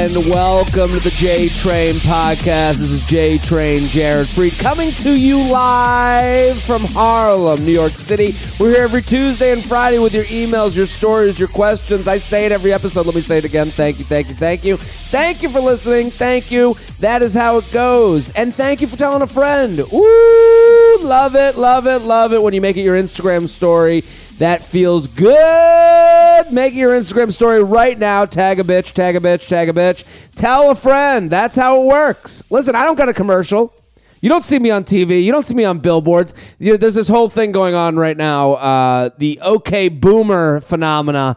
and welcome to the J Train podcast. This is J Train Jared Freid coming to you live from Harlem, New York City. We're here every Tuesday and Friday with your emails, your stories, your questions. I say it every episode. Let me say it again. Thank you, thank you, thank you. Thank you for listening. Thank you. That is how it goes. And thank you for telling a friend. Ooh, love it, love it, love it when you make it your Instagram story. That feels good. Make your Instagram story right now. Tag a bitch, tag a bitch, tag a bitch. Tell a friend. That's how it works. Listen, I don't got a commercial. You don't see me on TV. You don't see me on billboards. You know, there's this whole thing going on right now, uh, the OK Boomer phenomena.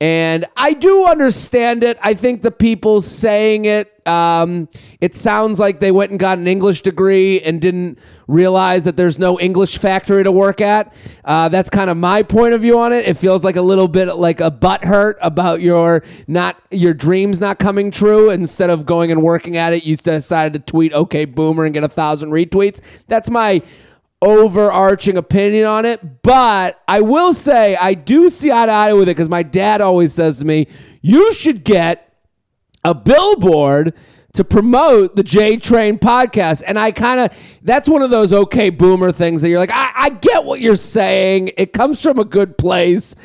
And I do understand it. I think the people saying it, um, it sounds like they went and got an English degree and didn't realize that there's no English factory to work at. Uh, that's kind of my point of view on it. It feels like a little bit like a butt hurt about your not your dreams not coming true. Instead of going and working at it, you decided to tweet "Okay Boomer" and get a thousand retweets. That's my overarching opinion on it, but I will say I do see eye to eye with it because my dad always says to me, "You should get a billboard." To promote the J Train podcast. And I kind of, that's one of those okay boomer things that you're like, I, I get what you're saying. It comes from a good place.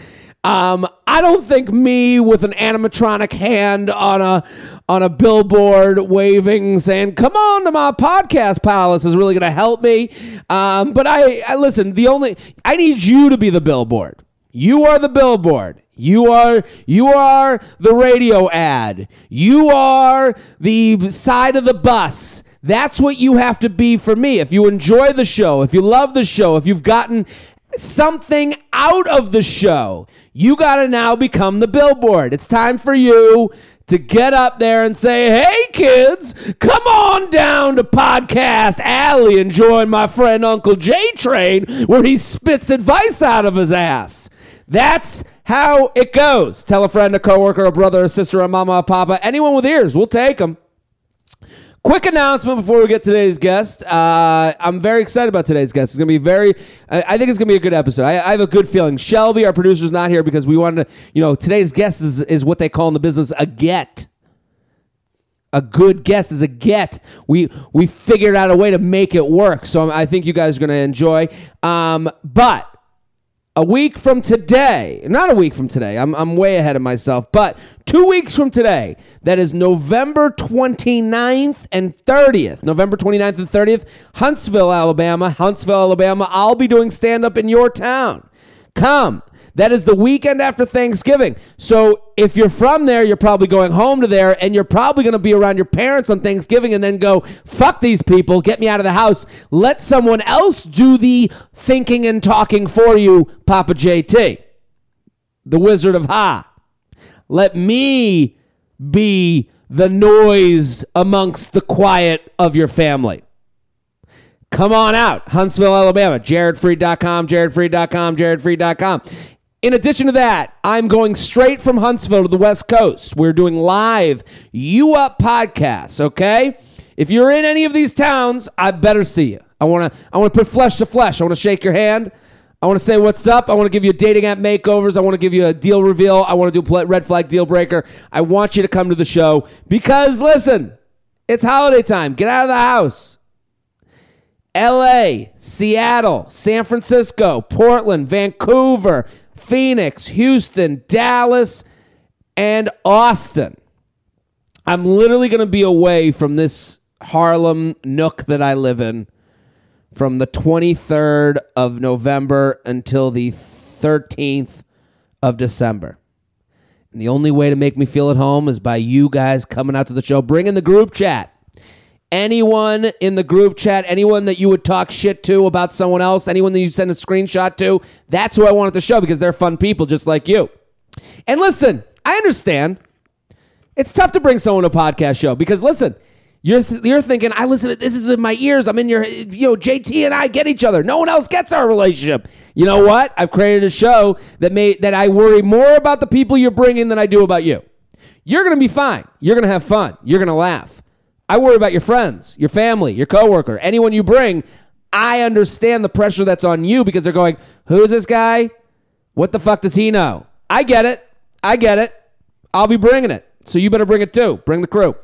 Um, I don't think me with an animatronic hand on a on a billboard waving saying "Come on to my podcast palace" is really going to help me. Um, but I, I listen. The only I need you to be the billboard. You are the billboard. You are you are the radio ad. You are the side of the bus. That's what you have to be for me. If you enjoy the show, if you love the show, if you've gotten something out of the show, you got to now become the billboard. It's time for you to get up there and say, hey, kids, come on down to Podcast Alley and join my friend Uncle J Train where he spits advice out of his ass. That's how it goes. Tell a friend, a coworker, a brother, a sister, a mama, a papa, anyone with ears, we'll take them. Quick announcement before we get today's guest. Uh, I'm very excited about today's guest. It's going to be very, I, think it's going to be a good episode. I, I have a good feeling. Shelby, our producer, is not here because we wanted to, you know, today's guest is, is what they call in the business a get. A good guest is a get. We we figured out a way to make it work. So I think you guys are going to enjoy. Um, but a week from today, not a week from today, I'm, I'm way ahead of myself, but two weeks from today, that is November 29th and 30th. November 29th and 30th, Huntsville, Alabama. Huntsville, Alabama. I'll be doing stand up in your town. Come. That is the weekend after Thanksgiving. So if you're from there, you're probably going home to there, and you're probably going to be around your parents on Thanksgiving and then go, fuck these people, get me out of the house. Let someone else do the thinking and talking for you, Papa JT, the Wizard of Ha. Let me be the noise amongst the quiet of your family. Come on out, Huntsville, Alabama. JaredFreid.com, JaredFreid.com, JaredFreid.com. In addition to that, I'm going straight from Huntsville to the West Coast. We're doing live You Up podcasts, okay? If you're in any of these towns, I better see you. I want to I want to put flesh to flesh. I want to shake your hand. I want to say what's up. I want to give you a dating app makeovers. I want to give you a deal reveal. I want to do a red flag deal breaker. I want you to come to the show because listen, it's holiday time. Get out of the house. LA, Seattle, San Francisco, Portland, Vancouver, Phoenix, Houston, Dallas, and Austin. I'm literally going to be away from this Harlem nook that I live in from the 23rd of November until the 13th of December. And the only way to make me feel at home is by you guys coming out to the show, bringing the group chat anyone in the group chat, anyone that you would talk shit to about someone else, anyone that you send a screenshot to, that's who I want at the show because they're fun people just like you. And listen, I understand. It's tough to bring someone to a podcast show because listen, you're th- you're thinking I listen to this is in my ears. I'm in your you know JT and I get each other. No one else gets our relationship. You know what? I've created a show that may that I worry more about the people you're bringing than I do about you. You're going to be fine. You're going to have fun. You're going to laugh. I worry about your friends, your family, your coworker, anyone you bring. I understand the pressure that's on you because they're going, "Who's this guy? What the fuck does he know?" I get it. I get it. I'll be bringing it. So you better bring it too. Bring the crew.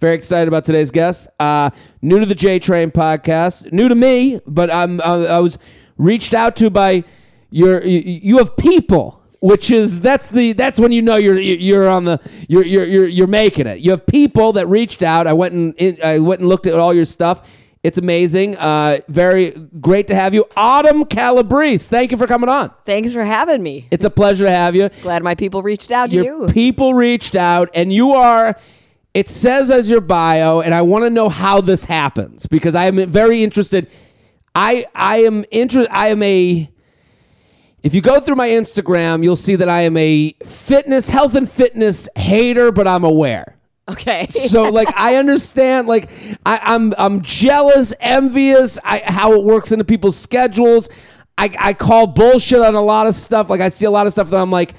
Very excited about today's guest. Uh, new to the J Train podcast. New to me, but I'm I, I was reached out to by your you, you have people, which is that's the that's when you know you're you're on the you're you're you're, you're making it. You have people that reached out. I went and I went and looked at all your stuff. It's amazing. Uh, very great to have you, Autumn Calabrese. Thank you for coming on. Thanks for having me. It's a pleasure to have you. Glad my people reached out to Your you. people reached out, and you are. It says as your bio, and I want to know how this happens because I am very interested. I I am interested. I am a. If you go through my Instagram, you'll see that I am a fitness, health and fitness hater, but I'm aware. okay. So like I understand like I, I'm I'm jealous, envious, I, how it works into people's schedules. I, I call bullshit on a lot of stuff. Like I see a lot of stuff that I'm like,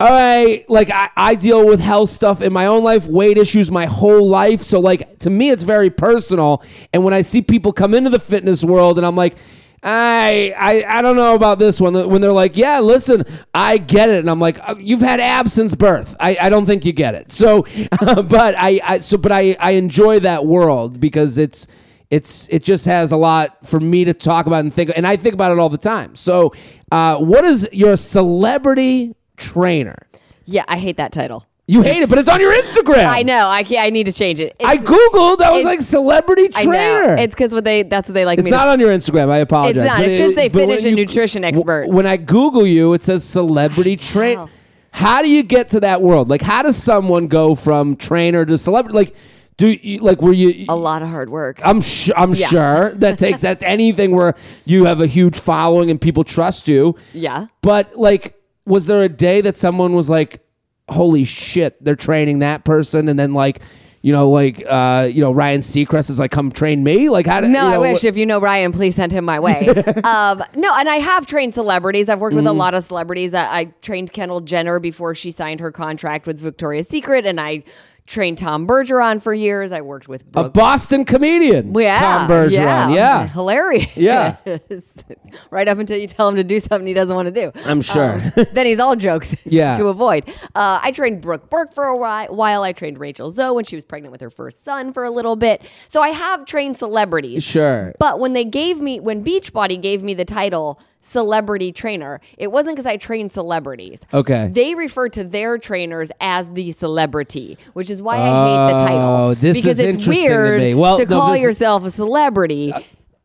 all right, like I, I deal with health stuff in my own life, weight issues my whole life. So like to me it's very personal. And when I see people come into the fitness world and I'm like, I, I I don't know about this one. When they're like, yeah, listen, I get it, and I'm like, "Uh, you've had abs since birth. I, I don't think you get it. So, but I, I so but I I enjoy that world because it's it's it just has a lot for me to talk about and think, and I think about it all the time. So, uh, what is your celebrity trainer? yeah, I hate that title. You hate it, but it's on your Instagram. I know. I can't, I need to change it. I googled. I was like celebrity I trainer. know. It's because what they that's what they like It's not to, on your Instagram. I apologize. It's not. But It should say fitness and nutrition w- expert. When I Google you, it says celebrity trainer. Wow. How do you get to that world? Like, how does someone go from trainer to celebrity? Like, do you like were you? a lot of hard work. I'm sure. I'm Yeah. sure that takes that's anything where you have a huge following and people trust you. yeah. But like, was there a day that someone was like, "Holy shit, they're training that person," and then like, you know, like, uh, you know, Ryan Seacrest is like, "Come train me." Like, how? do- No, you know, I wish what- if you know Ryan, please send him my way. um, no, and I have trained celebrities. I've worked with a Mm-hmm. lot of celebrities. I, I trained Kendall Jenner before she signed her contract with Victoria's Secret, and I trained Tom Bergeron for years. I worked with a Boston comedian, Yeah, Tom Bergeron. Yeah, hilarious. Yeah. right up until you tell him to do something he doesn't want to do. I'm sure. Um, then he's all jokes Yeah. to avoid. Uh, I trained Brooke Burke for a while. I trained Rachel Zoe when she was pregnant with her first son for a little bit. So I have trained celebrities. sure. But when they gave me, when Beachbody gave me the title celebrity trainer, it wasn't because I trained celebrities. Okay. They refer to their trainers as the celebrity, which is why I hate the title. Oh, this because is it's interesting to weird me. Well, no, call Uh, yourself a celebrity.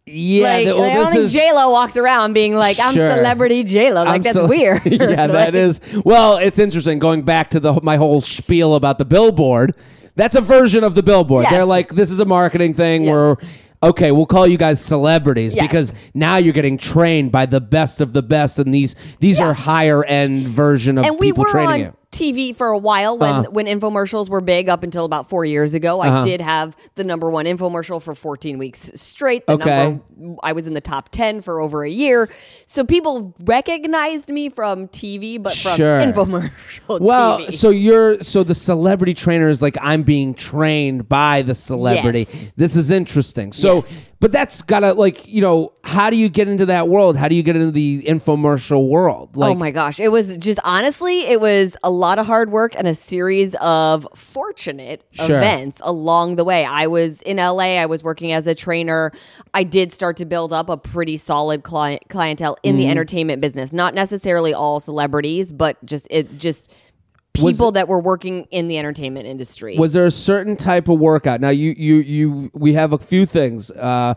yeah, like, th- well, I don't think. J Lo walks around being like, "I'm Sure. celebrity J Lo." Like I'm that's so- weird. yeah, Like, that is. Well, it's interesting going back to the my whole spiel about the billboard. That's a version of the billboard. Yes. They're like, this is a marketing thing Yes. where. Okay, we'll call you guys celebrities Yes. because now you're getting trained by the best of the best, and these these Yeah. are higher end version of and we people were training on you. TV for a while when Uh-huh. when infomercials were big up until about four years ago. I Uh-huh. did have the number one infomercial for 14 weeks straight. The Okay. number, I was in the top 10 for over a year. So people recognized me from TV, but from Sure. infomercial Well, TV. so you're so the celebrity trainer is like I'm being trained by the celebrity. Yes. This is interesting. So, Yes. But that's gotta like you know how do you get into that world? How do you get into the infomercial world? Like, oh my gosh. It was just honestly, it was a lot of hard work and a series of fortunate Sure. events along the way. I was in LA, I was working as a trainer. I did start to build up a pretty solid client clientele in Mm-hmm. the entertainment business. Not necessarily all celebrities, but just it just people it- that were working in the entertainment industry. Was there a certain type of workout? Now you you you we have a few things. Uh,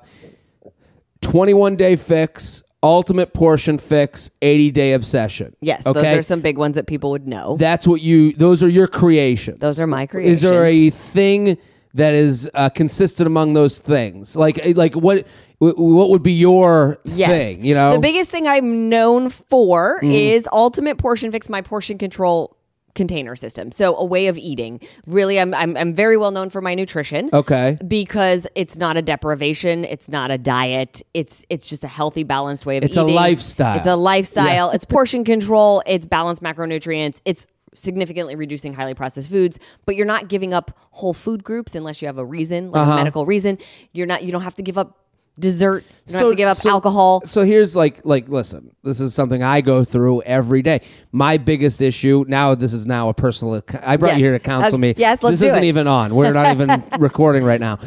Twenty one day fix, ultimate portion fix, eighty day obsession. yes, Okay. those are some big ones that people would know. That's what you. Those are your creations. Those are my creations. Is there a thing that is uh, consistent among those things? Like, eh, like what? What would be your Yes. thing? You know, The biggest thing I'm known for Mm. is Ultimate Portion Fix, my portion control container system. So a way of eating. Really, I'm I'm, I'm very well known for my nutrition. Okay. Because it's not a deprivation, it's not a diet, it's it's just a healthy, balanced way of eating It's a lifestyle. It's a lifestyle. It's portion control. It's balanced macronutrients. It's significantly reducing highly processed foods, but you're not giving up whole food groups unless you have a reason, like Uh-huh. a medical reason. You're not. You don't have to give up dessert. You don't have to give up so- alcohol. So here's like like listen, this is something I go through every day. My biggest issue now this is now a personal I brought Yes. you here to counsel Uh, me. yes, let's This do isn't it. even on. We're not even recording right now.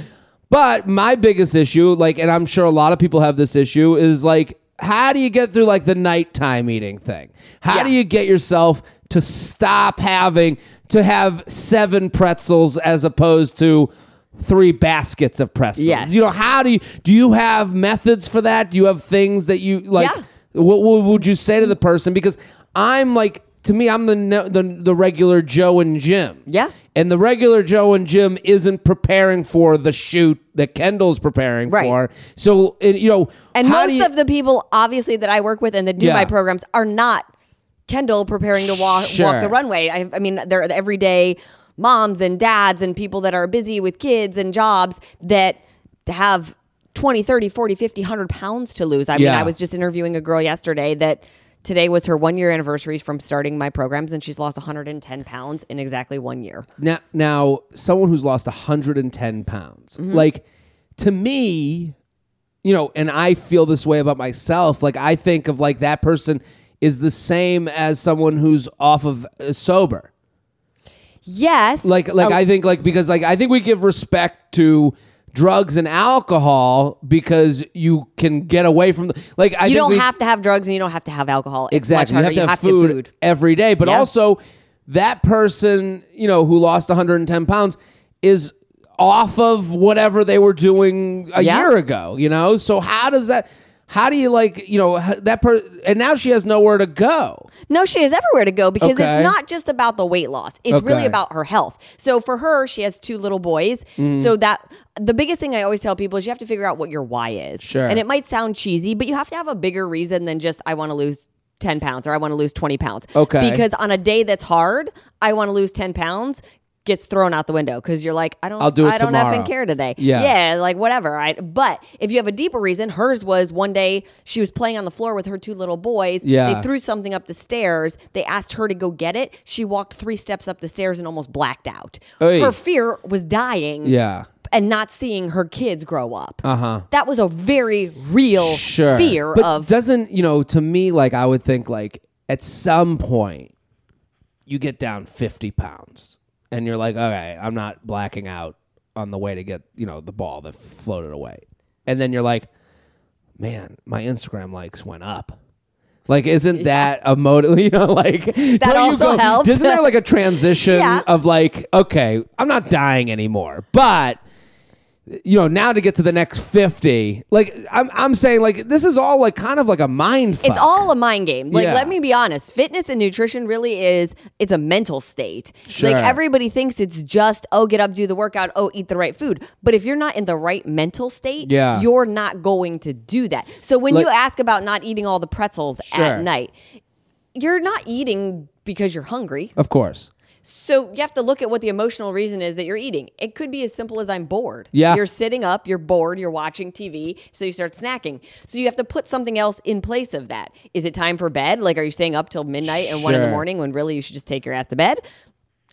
But my biggest issue like and I'm sure a lot of people have this issue is like how do you get through like the nighttime eating thing? How Yeah. do you get yourself to stop having to have seven pretzels as opposed to three baskets of pretzels? Yes. You know, how do you do you have methods for that? Do you have things that you like Yeah. what, what would you say to the person because I'm like to me I'm the the the regular Joe and Jim. Yeah. And the regular Joe and Jim isn't preparing for the shoot that Kendall's preparing Right. for. So, you know, And most you- of the people, obviously, that I work with and that do Yeah. my programs are not Kendall preparing to walk, Sure. walk the runway. I, I mean, they're everyday moms and dads and people that are busy with kids and jobs that have 20, 30, 40, 50, 100 pounds to lose. I mean, I was just interviewing a girl yesterday that today was her one year anniversary from starting my programs, and she's lost 110 pounds in exactly one year. Now, now, someone who's lost 110 pounds, Mm-hmm. like to me, you know, and I feel this way about myself. Like I think of like that person is the same as someone who's off of uh, sober. Yes. Like, like I think like because like I think we give respect to drugs and alcohol because you can get away from the like. I you think don't we- have to have drugs and you don't have to have alcohol. It's exactly. Much You have to have, food, every day, but Yeah. also that person, you know, who lost 110 pounds is off of whatever they were doing a Yeah. year ago. You know, so how does that? How do you like, you know, that per and now she has nowhere to go. No, she has everywhere to go because Okay. it's not just about the weight loss. It's really about her health. So for her, she has two little boys. Mm. So that the biggest thing I always tell people is you have to figure out what your why is. Sure. And it might sound cheesy, but you have to have a bigger reason than just I want to lose 10 pounds or I want to lose 20 pounds. Okay. Because on a day that's hard, I want to lose 10 pounds gets thrown out the window because you're like, I don't I'll do it I don't tomorrow. effing care today. Yeah. Yeah, like whatever. I but if you have a deeper reason, hers was one day she was playing on the floor with her two little boys. Yeah. They threw something up the stairs. They asked her to go get it. She walked three steps up the stairs and almost blacked out. Oy. Her fear was dying Yeah. and not seeing her kids grow up. Uh huh. That was a very real Sure. fear but of doesn't you know? To me, like I would think, like at some point, you get down 50 pounds, and you're like, okay, I'm not blacking out on the way to get you know the ball that floated away, and then you're like, man, my Instagram likes went up. Like, isn't that a motive? You know, like that also helps. Isn't there like a transition Yeah. of like, okay, I'm not dying anymore, but you know, now to get to the next 50, like I'm, I'm saying like this is all like kind of like a mind fuck. It's all a mind game. Like, Yeah. let me be honest. Fitness and nutrition really is, it's a mental state. Sure. Like, everybody thinks it's just, oh, get up, do the workout, oh, eat the right food. But if you're not in the right mental state, Yeah. you're not going to do that. So when Like- you ask about not eating all the pretzels Sure. at night, you're not eating because you're hungry. Of course. So you have to look at what the emotional reason is that you're eating. It could be as simple as I'm bored. Yeah. You're sitting up, you're bored, you're watching TV, so you start snacking. So you have to put something else in place of that. Is it time for bed? Like are you staying up till midnight and one in the morning when really you should just take your ass to bed?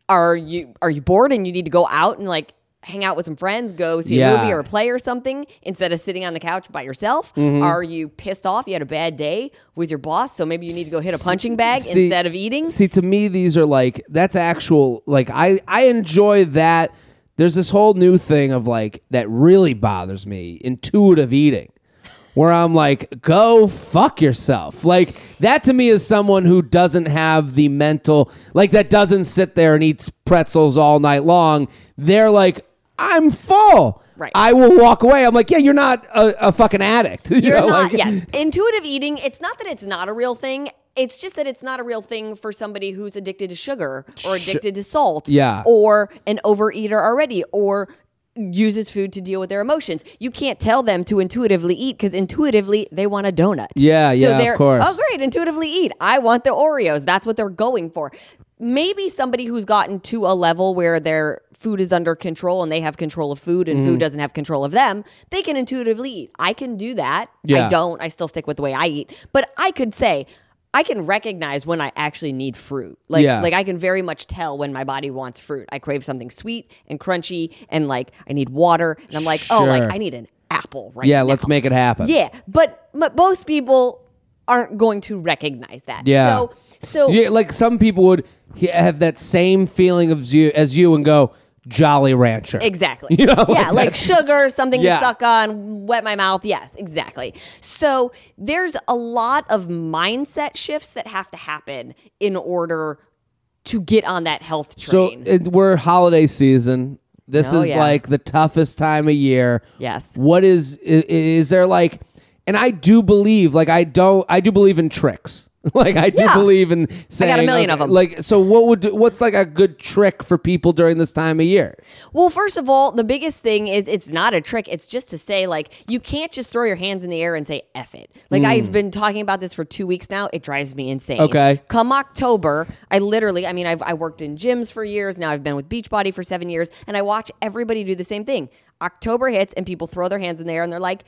Are you are you bored and you need to go out and like hang out with some friends, go see Yeah. a movie or a play or something instead of sitting on the couch by yourself? Mm-hmm. Are you pissed off? You had a bad day with your boss, so maybe you need to go hit a punching bag See- instead of eating? See, to me, these are like that's actual. Like I, I enjoy that. There's this whole new thing of like that really bothers me. Intuitive eating. Where I'm like, go fuck yourself. Like that to me is someone who doesn't have the mental, like that doesn't sit there and eats pretzels all night long. They're like, I'm full. Right. I will walk away. I'm like, yeah, you're not a, a fucking addict. You You're know, not, like- yes. Intuitive eating, it's not that it's not a real thing. It's just that it's not a real thing for somebody who's addicted to sugar or addicted to salt. Yeah. Or an overeater already or uses food to deal with their emotions. You can't tell them to intuitively eat because intuitively they want a donut. Yeah, yeah, of they're, oh, course. Oh, great. Intuitively eat. I want the Oreos. That's what they're going for. Maybe somebody who's gotten to a level where their food is under control and they have control of food and Mm-hmm. food doesn't have control of them, they can intuitively eat. I can do that. Yeah. I don't. I still stick with the way I eat. But I could say, I can recognize when I actually need fruit. Like, Yeah. like I can very much tell when my body wants fruit. I crave something sweet and crunchy and like I need water. And I'm like, oh, like I need an apple right Yeah, now. let's make it happen. Yeah, but, but most people aren't going to recognize that. Yeah. So so Yeah, like some people would have that same feeling of you as you and go Jolly Rancher. Exactly. You know, yeah, like that. sugar, something Yeah. to suck on, wet my mouth. Yes, exactly. So there's a lot of mindset shifts that have to happen in order to get on that health So train. it, we're holiday season. This Oh, is yeah. like the toughest time of year. Yes. What is is, is there like? And I do believe, like I don't, I do believe in tricks. Like I do Yeah. believe in saying, million of okay, 'em. Like, so what would what's like a good trick for people during this time of year? Well, first of all, the biggest thing is it's not a trick. It's just to say, like, you can't just throw your hands in the air and say F it. Like, I've been talking about this for two weeks now. It drives me insane. Hmm. Okay. Come October, I literally, I mean, I've I worked in gyms for years. Now I've been with Beachbody for seven years, and I watch everybody do the same thing. October hits, and people throw their hands in the air and they're like,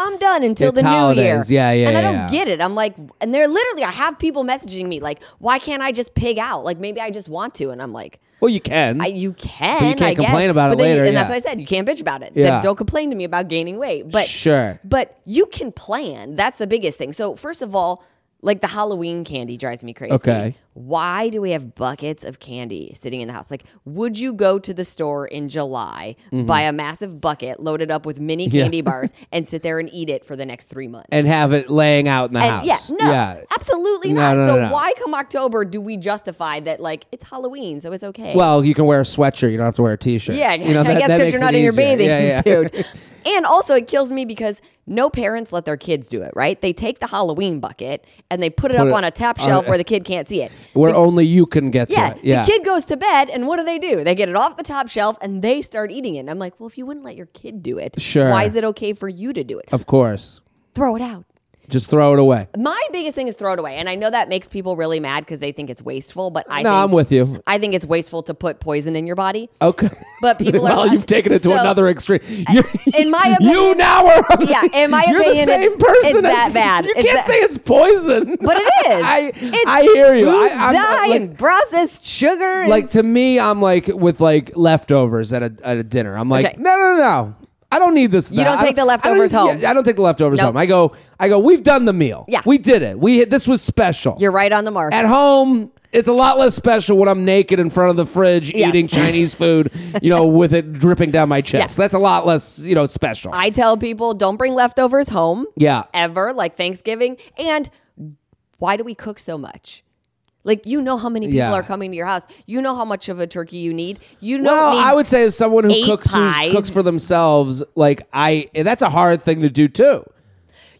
I'm done until It's the new year. Yeah, yeah, And I don't yeah. get it. I'm like, and they're literally, I have people messaging me like, why can't I just pig out? Like, maybe I just want to. And I'm like, Well, you can. I, you can. But you can't I guess. complain about it But then you- later, and that's what I said. You can't bitch about it. Yeah. Then don't complain to me about gaining weight. But Sure. But you can plan. That's the biggest thing. So first of all, like the Halloween candy drives me crazy. Okay. Why do we have buckets of candy sitting in the house? Like, would you go to the store in July, buy a massive bucket loaded up with mini Mm-hmm. Yeah. candy bars, and sit there and eat it for the next three months? and have it laying out in the And house. yeah, no, Yeah. absolutely No, not. no, so no, no. why come October do we justify that like it's Halloween, so it's okay? Well, you can wear a sweatshirt. You don't have to wear a t-shirt. Yeah, you know, I that- guess that because makes you're it not in your easier. bathing Yeah, yeah. suit. and also, it kills me because no parents let their kids do it. Right? They take the Halloween bucket and they put it Put up it on a top shelf where the kid can't see it. Where The- only you can get yeah, to it. Yeah. the kid goes to bed, and what do they do? They get it off the top shelf and they start eating it. And I'm like, well, if you wouldn't let your kid do it, Sure. why is it okay for you to do it? of course. Throw it out. Just throw it away. My biggest thing is throw it away, and I know that makes people really mad because they think it's wasteful. But I No, think, I'm with you. I think it's wasteful to put poison in your body. Okay. But people are- well, you've taken it to so- anher extreme. You, in my you now are. Yeah, in my you're opinion, the same it's- person. it's that bad. You It's can't that- say it's poison. But it is. I It's I hear you. I, I'm uh, dye like, and processed sugar. like to me, I'm like with like leftovers at a at a dinner. I'm like, Okay. no, no, no. I don't need this. You don't I take the I don't leftovers home. yeah, I don't take the leftovers Nope. home. I go, I go. We've done the meal. Yeah. we did it. We this was special. you're right on the mark. At home, it's a lot less special when I'm naked in front of the fridge Yes. eating Chinese food, you know, with it dripping down my chest. Yes. That's a lot less, you know, special. I tell people don't bring leftovers home. Yeah. Ever, like Thanksgiving. And why do we cook so much? Like you know how many people Yeah. are coming to your house. You know how much of a turkey you need. You know well, I would say as someone who eight cooks who pies. cooks for themselves, like I, and that's a hard thing to do too.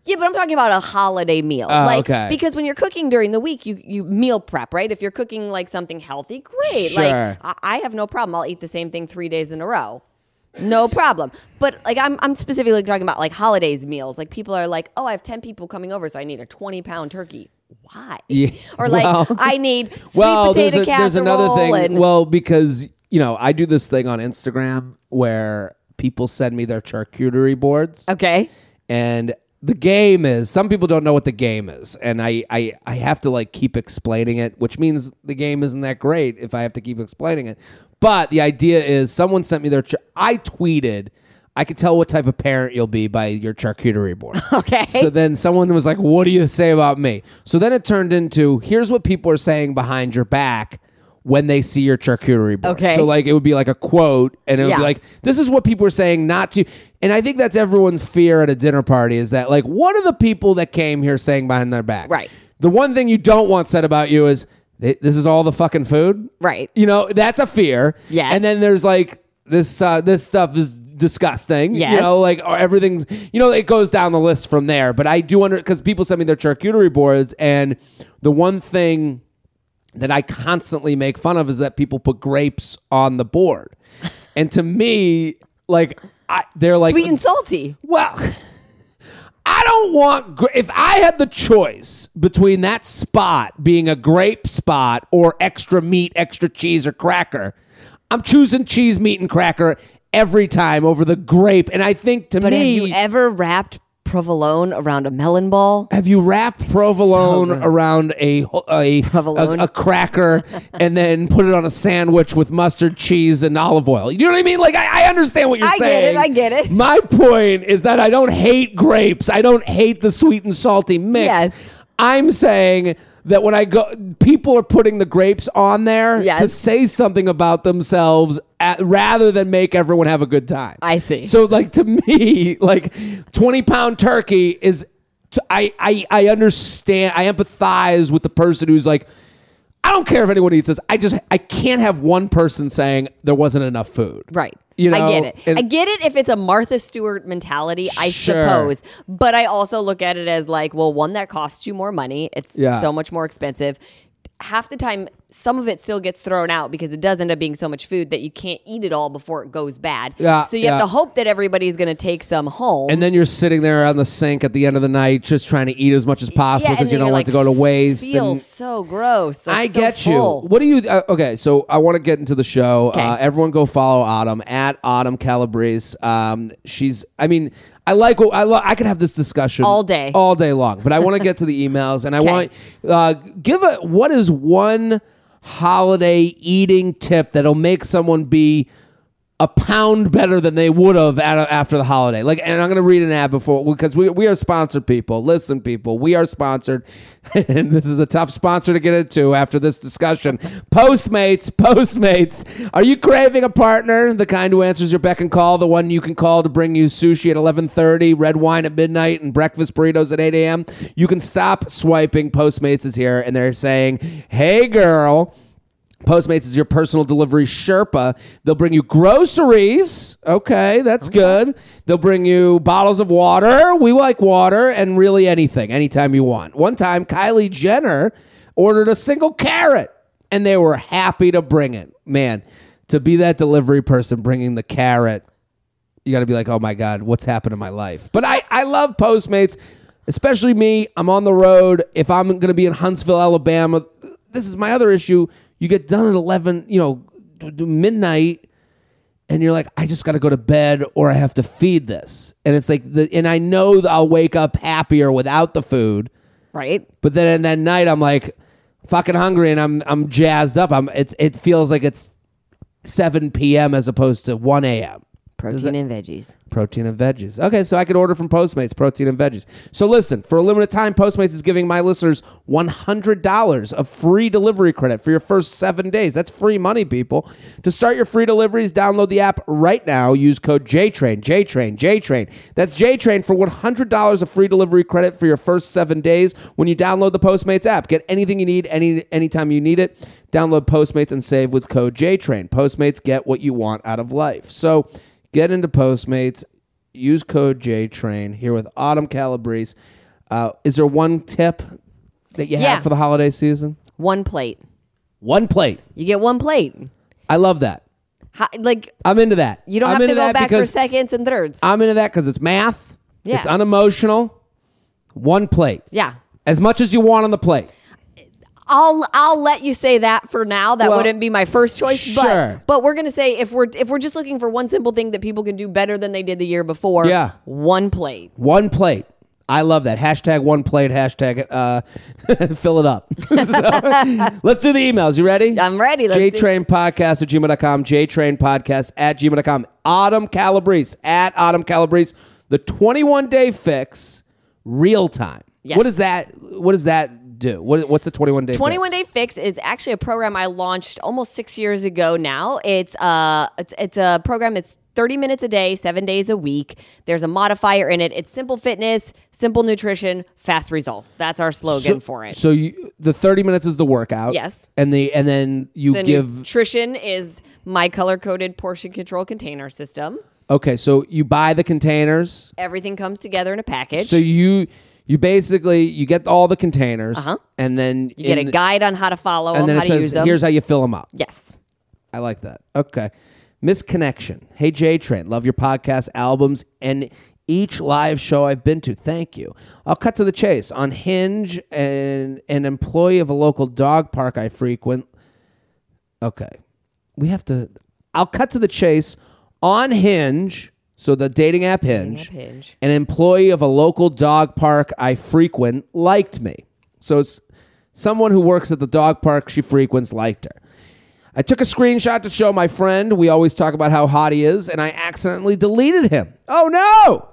Yeah, but I'm talking about a holiday meal. Oh, like okay. because when you're cooking during the week, you you meal prep, right? If you're cooking like something healthy, great. Sure. Like I, I have no problem. I'll eat the same thing three days in a row. No problem. But like I'm I'm specifically talking about like holidays meals. Like people are like, oh, I have ten people coming over, so I need a twenty pound turkey. Why? Yeah, Or like well- I need sweet well, potato there's, a, there's another thing. and- well, because you know, I do this thing on Instagram where people send me their charcuterie boards, okay. and the game is some people don't know what the game is, and I, I I have to like keep explaining it, which means the game isn't that great if I have to keep explaining it. But the idea is, someone sent me their. I tweeted. I could tell what type of parent you'll be by your charcuterie board. Okay. So then someone was like, "What do you say about me?" So then it turned into, "Here's what people are saying behind your back." When they see your charcuterie board. Okay. So like it would be like a quote and it would Yeah. be like, this is what people are saying not to and I think that's everyone's fear at a dinner party is that like what are the people that came here saying behind their back? Right. The one thing you don't want said about you is this is all the fucking food. Right. You know, that's a fear. Yeah. And then there's like this uh, this stuff is disgusting. You know, like everything's you know, it goes down the list from there. But I do under because people send me their charcuterie boards and the one thing that I constantly make fun of is that people put grapes on the board. And to me, like I, they're like Sweet and salty. well, I don't want gra- if I had the choice between that spot being a grape spot or extra meat, extra cheese or cracker. I'm choosing cheese, meat and cracker every time over the grape. And I think to But me have you ever wrapped provolone around a melon ball. Have you wrapped provolone good. around a a, Provolone. a a cracker and then put it on a sandwich with mustard, cheese, and olive oil? You know what I mean? Like I, I understand what you're I get saying. it, I get it. My point is that I don't hate grapes. I don't hate the sweet and salty mix. Yes. I'm saying that when I go, people are putting the grapes on there Yes. to say something about themselves at, rather than make everyone have a good time. I see. So, like to me, like twenty pound turkey is. t- I, I I understand. I empathize with the person who's like, I don't care if anyone eats this. I just I can't have one person saying there wasn't enough food. Right. You know, I get it. I get it if it's a Martha Stewart mentality, I Sure. suppose. But I also look at it as like, well, one that costs you more money. It's Yeah. so much more expensive. Half the time, some of it still gets thrown out because it does end up being so much food that you can't eat it all before it goes bad. Yeah, so you have to hope that everybody's going to take some home. And then you're sitting there on the sink at the end of the night, just trying to eat as much as possible because and you don't want it to go to waste. feels and- so gross. like, I so get full. you. What do you? Uh, okay, so I want to get into the show. Okay. Uh, everyone, go follow Autumn at Autumn Calabrese. Um, she's. I mean, I like. what I lo- I could have this discussion All day. all day long. But I want to get to the emails, and I want uh, give a what is one holiday eating tip that'll make someone be a pound better than they would have after the holiday. Like, and I'm going to read an ad before because we we are sponsored people. Listen, people, we are sponsored, and this is a tough sponsor to get into after this discussion. Postmates, Postmates, are you craving a partner? The kind who answers your beck and call, the one you can call to bring you sushi at 11:30, red wine at midnight, and breakfast burritos at 8 a.m. You can stop swiping. Postmates is here, and they're saying, "Hey, girl." Postmates is your personal delivery Sherpa. They'll bring you groceries. Okay, that's good. They'll bring you bottles of water. We like water and really anything, anytime you want. One time, Kylie Jenner ordered a single carrot and they were happy to bring it. Man, to be that delivery person bringing the carrot, you got to be like, oh my God, what's happened in my life? But I, I love Postmates, especially me. I'm on the road. If I'm going to be in Huntsville, Alabama, this is my other issue. You get done at 11, you know, midnight, and you're like, I just got to go to bed or I have to feed this. And it's like, the, and I know that I'll wake up happier without the food. Right? But then in that night, I'm like fucking hungry and I'm I'm jazzed up. I'm it's it feels like it's 7 p.m. as opposed to 1 a.m. Protein and veggies. Protein and veggies. Okay, so I could order from Postmates, protein and veggies. So listen, for a limited time, Postmates is giving my listeners $100 of free delivery credit for your first seven days. That's free money, people. To start your free deliveries, download the app right now. Use code JTRAIN, JTRAIN, JTRAIN. That's JTRAIN for $100 of free delivery credit for your first seven days when you download the Postmates app. Get anything you need any anytime you need it. Download Postmates and save with code JTRAIN. Postmates get what you want out of life. So get into Postmates. Use code JTRAIN here with Autumn Calabrese. Uh, is there one tip that you Yeah. have for the holiday season? One plate. One plate. You get one plate. I love that. How, like I'm into that. you don't I'm have to into go that back for because seconds and thirds. I'm into that because it's math. Yeah. It's unemotional. One plate. yeah. As much as you want on the plate. I'll I'll let you say that for now. That Well, wouldn't be my first choice. sure. But but we're gonna say if we're if we're just looking for one simple thing that people can do better than they did the year before. Yeah. One plate. One plate. I love that. Hashtag one plate. Hashtag uh, fill it up. So, let's do the emails. You ready? I'm ready. Let's do- JTrain podcast at gmail.com. JTrain podcast at gmail.com. Autumn Calabrese at Autumn Calabrese. The 21 day fix, real time. Yes. What does that? What is that do? What, what's the 21 day? 21 fix? Day Fix is actually a program I launched almost six years ago now. It's uh it's, it's a program that's 30 minutes a day, seven days a week. There's a modifier in it. It's simple fitness, simple nutrition, fast results. That's our slogan So- for it. So you, the 30 minutes is the workout. Yes. And the and then you the give. nutrition is my color coded portion control container system. okay, so you buy the containers. Everything comes together in a package. So you you basically you get all the containers, Uh-huh. and then you get a in guide on how to follow and them, then how it to says use them. here's how you fill them up. yes. I like that. Okay, misconnection. Hey J Train, love your podcast albums and each live show I've been to. Thank you. I'll cut to the chase. On Hinge, and an employee of a local dog park I frequent. Okay, we have to. I'll cut to the chase. On Hinge, So the dating app Hinge, app Hinge. an employee of a local dog park I frequent liked me. So it's someone who works at the dog park she frequents liked her. I took a screenshot to show my friend. We always talk about how hot he is, and I accidentally deleted him. Oh no!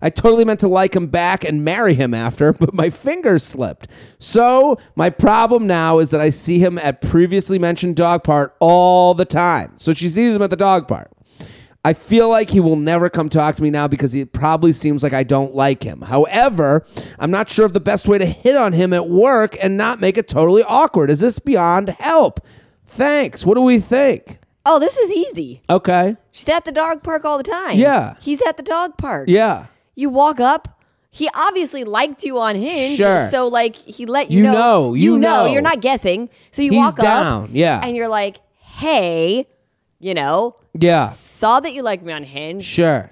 I totally meant to like him back and marry him after, but my fingers slipped. So, my problem now is that I see him at previously mentioned dog park all the time. So, she sees him at the dog park. I feel like he will never come talk to me now because it probably seems like I don't like him. However, I'm not sure of the best way to hit on him at work and not make it totally awkward. Is this beyond help? Thanks. What do we think? Oh, this is easy. Okay. She's at the dog park all the time. Yeah. He's at the dog park. Yeah. You walk up. He obviously liked you on Hinge. Sure. So like he let you, You know, you know. You're not guessing. So you He's walk down, up. yeah. And you're like, hey, you know, Yeah. Saw that you like me on Hinge. Sure.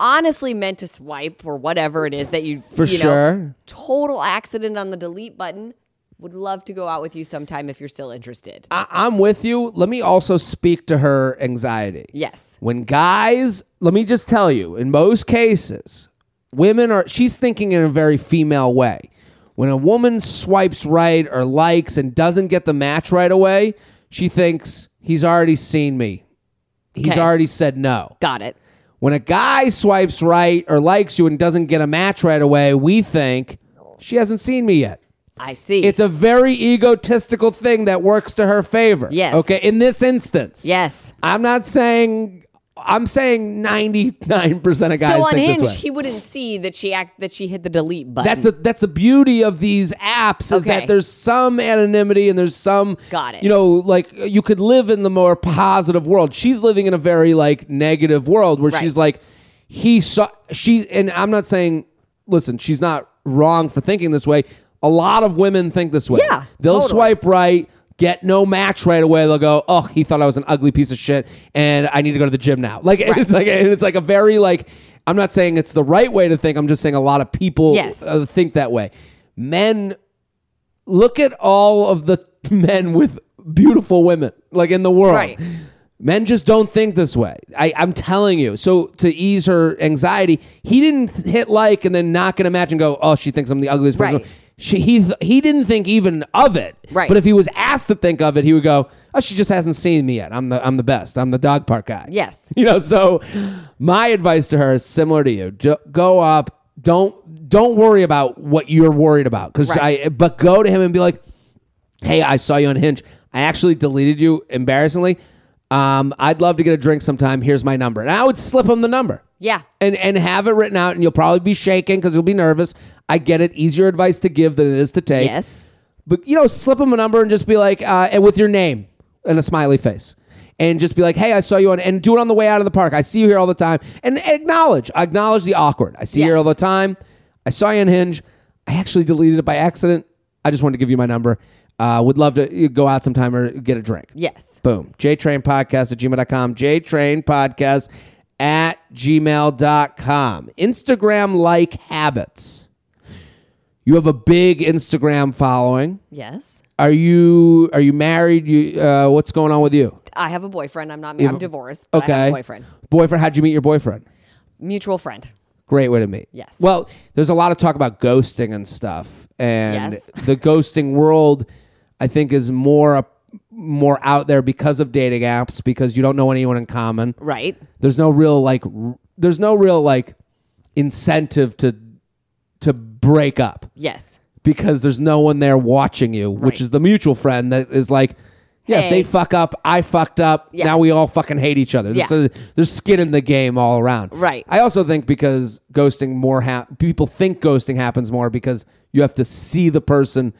Honestly meant to swipe or whatever it is that you For you know, sure. total accident on the delete button. Would love to go out with you sometime if you're still interested. I- I'm with you. Let me also speak to her anxiety. yes. When guys, let me just tell you, in most cases, women are, she's thinking in a very female way. When a woman swipes right or likes and doesn't get the match right away, she thinks he's already seen me. He's Okay. already said no. Got it. When a guy swipes right or likes you and doesn't get a match right away, we think she hasn't seen me yet. I see. It's a very egotistical thing that works to her favor. Yes. Okay. In this instance. yes. I'm not saying. I'm saying 99% of guys So on think Hinge, this way. he wouldn't see that she act that she hit the delete button. That's the that's the beauty of these apps is Okay. that there's some anonymity and there's some Got it. You know, like you could live in the more positive world. She's living in a very like negative world where Right. she's like he saw she and I'm not saying listen, she's not wrong for thinking this way. A lot of women think this way. Yeah, They'll totally. swipe right, get no match right away. They'll go, "Oh, he thought I was an ugly piece of shit and I need to go to the gym now." Like it's like it's like a very like I'm not saying it's the right way to think. I'm just saying a lot of people Yes. uh, think that way. Men look at all of the men with beautiful women like in the world. Right. Men just don't think this way. I, I'm telling you. So to ease her anxiety, he didn't hit like and then not get a match and go, "Oh, she thinks I'm the ugliest person." Right. She, he th- he didn't think even of it. Right. But if he was asked to think of it, he would go, "Oh, she just hasn't seen me yet. I'm the I'm the best. I'm the dog park guy." Yes. You know. So my advice to her is similar to you. Go up. Don't don't worry about what you're worried about because Right. I. But go to him and be like, hey, I saw you on Hinge. I actually deleted you embarrassingly. Um, I'd love to get a drink sometime. Here's my number. And I would slip him the number. Yeah. And and have it written out, and you'll probably be shaking because you'll be nervous. I get it. Easier advice to give than it is to take. Yes. But you know, slip him a number and just be like, uh, and with your name and a smiley face. And just be like, hey, I saw you on, and do it on the way out of the park. I see you here all the time. And acknowledge, acknowledge the awkward. I see you here all the time. I saw you on Hinge. I actually deleted it by accident. I just wanted to give you my number. Uh, would love to go out sometime or get a drink. Yes. Boom. JTrain Podcast at gmail.com. JTrain Podcast at gmail.com. Instagram like habits. You have a big Instagram following. Yes. Are you are you married? You uh, what's going on with you? I have a boyfriend. I'm not. have I'm divorced. But Okay. I have a boyfriend. Boyfriend, how'd you meet your boyfriend? Mutual friend. Great way to meet. Yes. Well, there's a lot of talk about ghosting and stuff, and Yes. the ghosting world, I think, is more more out there because of dating apps because you don't know anyone in common. Right. There's no real like. r- There's no real like incentive to to break up Yes. because there's no one there watching you, which Right. is the mutual friend that is like, yeah, if Hey. they fuck up, I fucked up. Yeah. Now we all fucking hate each other. Yeah. So there's skin in the game all around. Right. I also think because ghosting more ha- people think ghosting happens more because you have to see the person,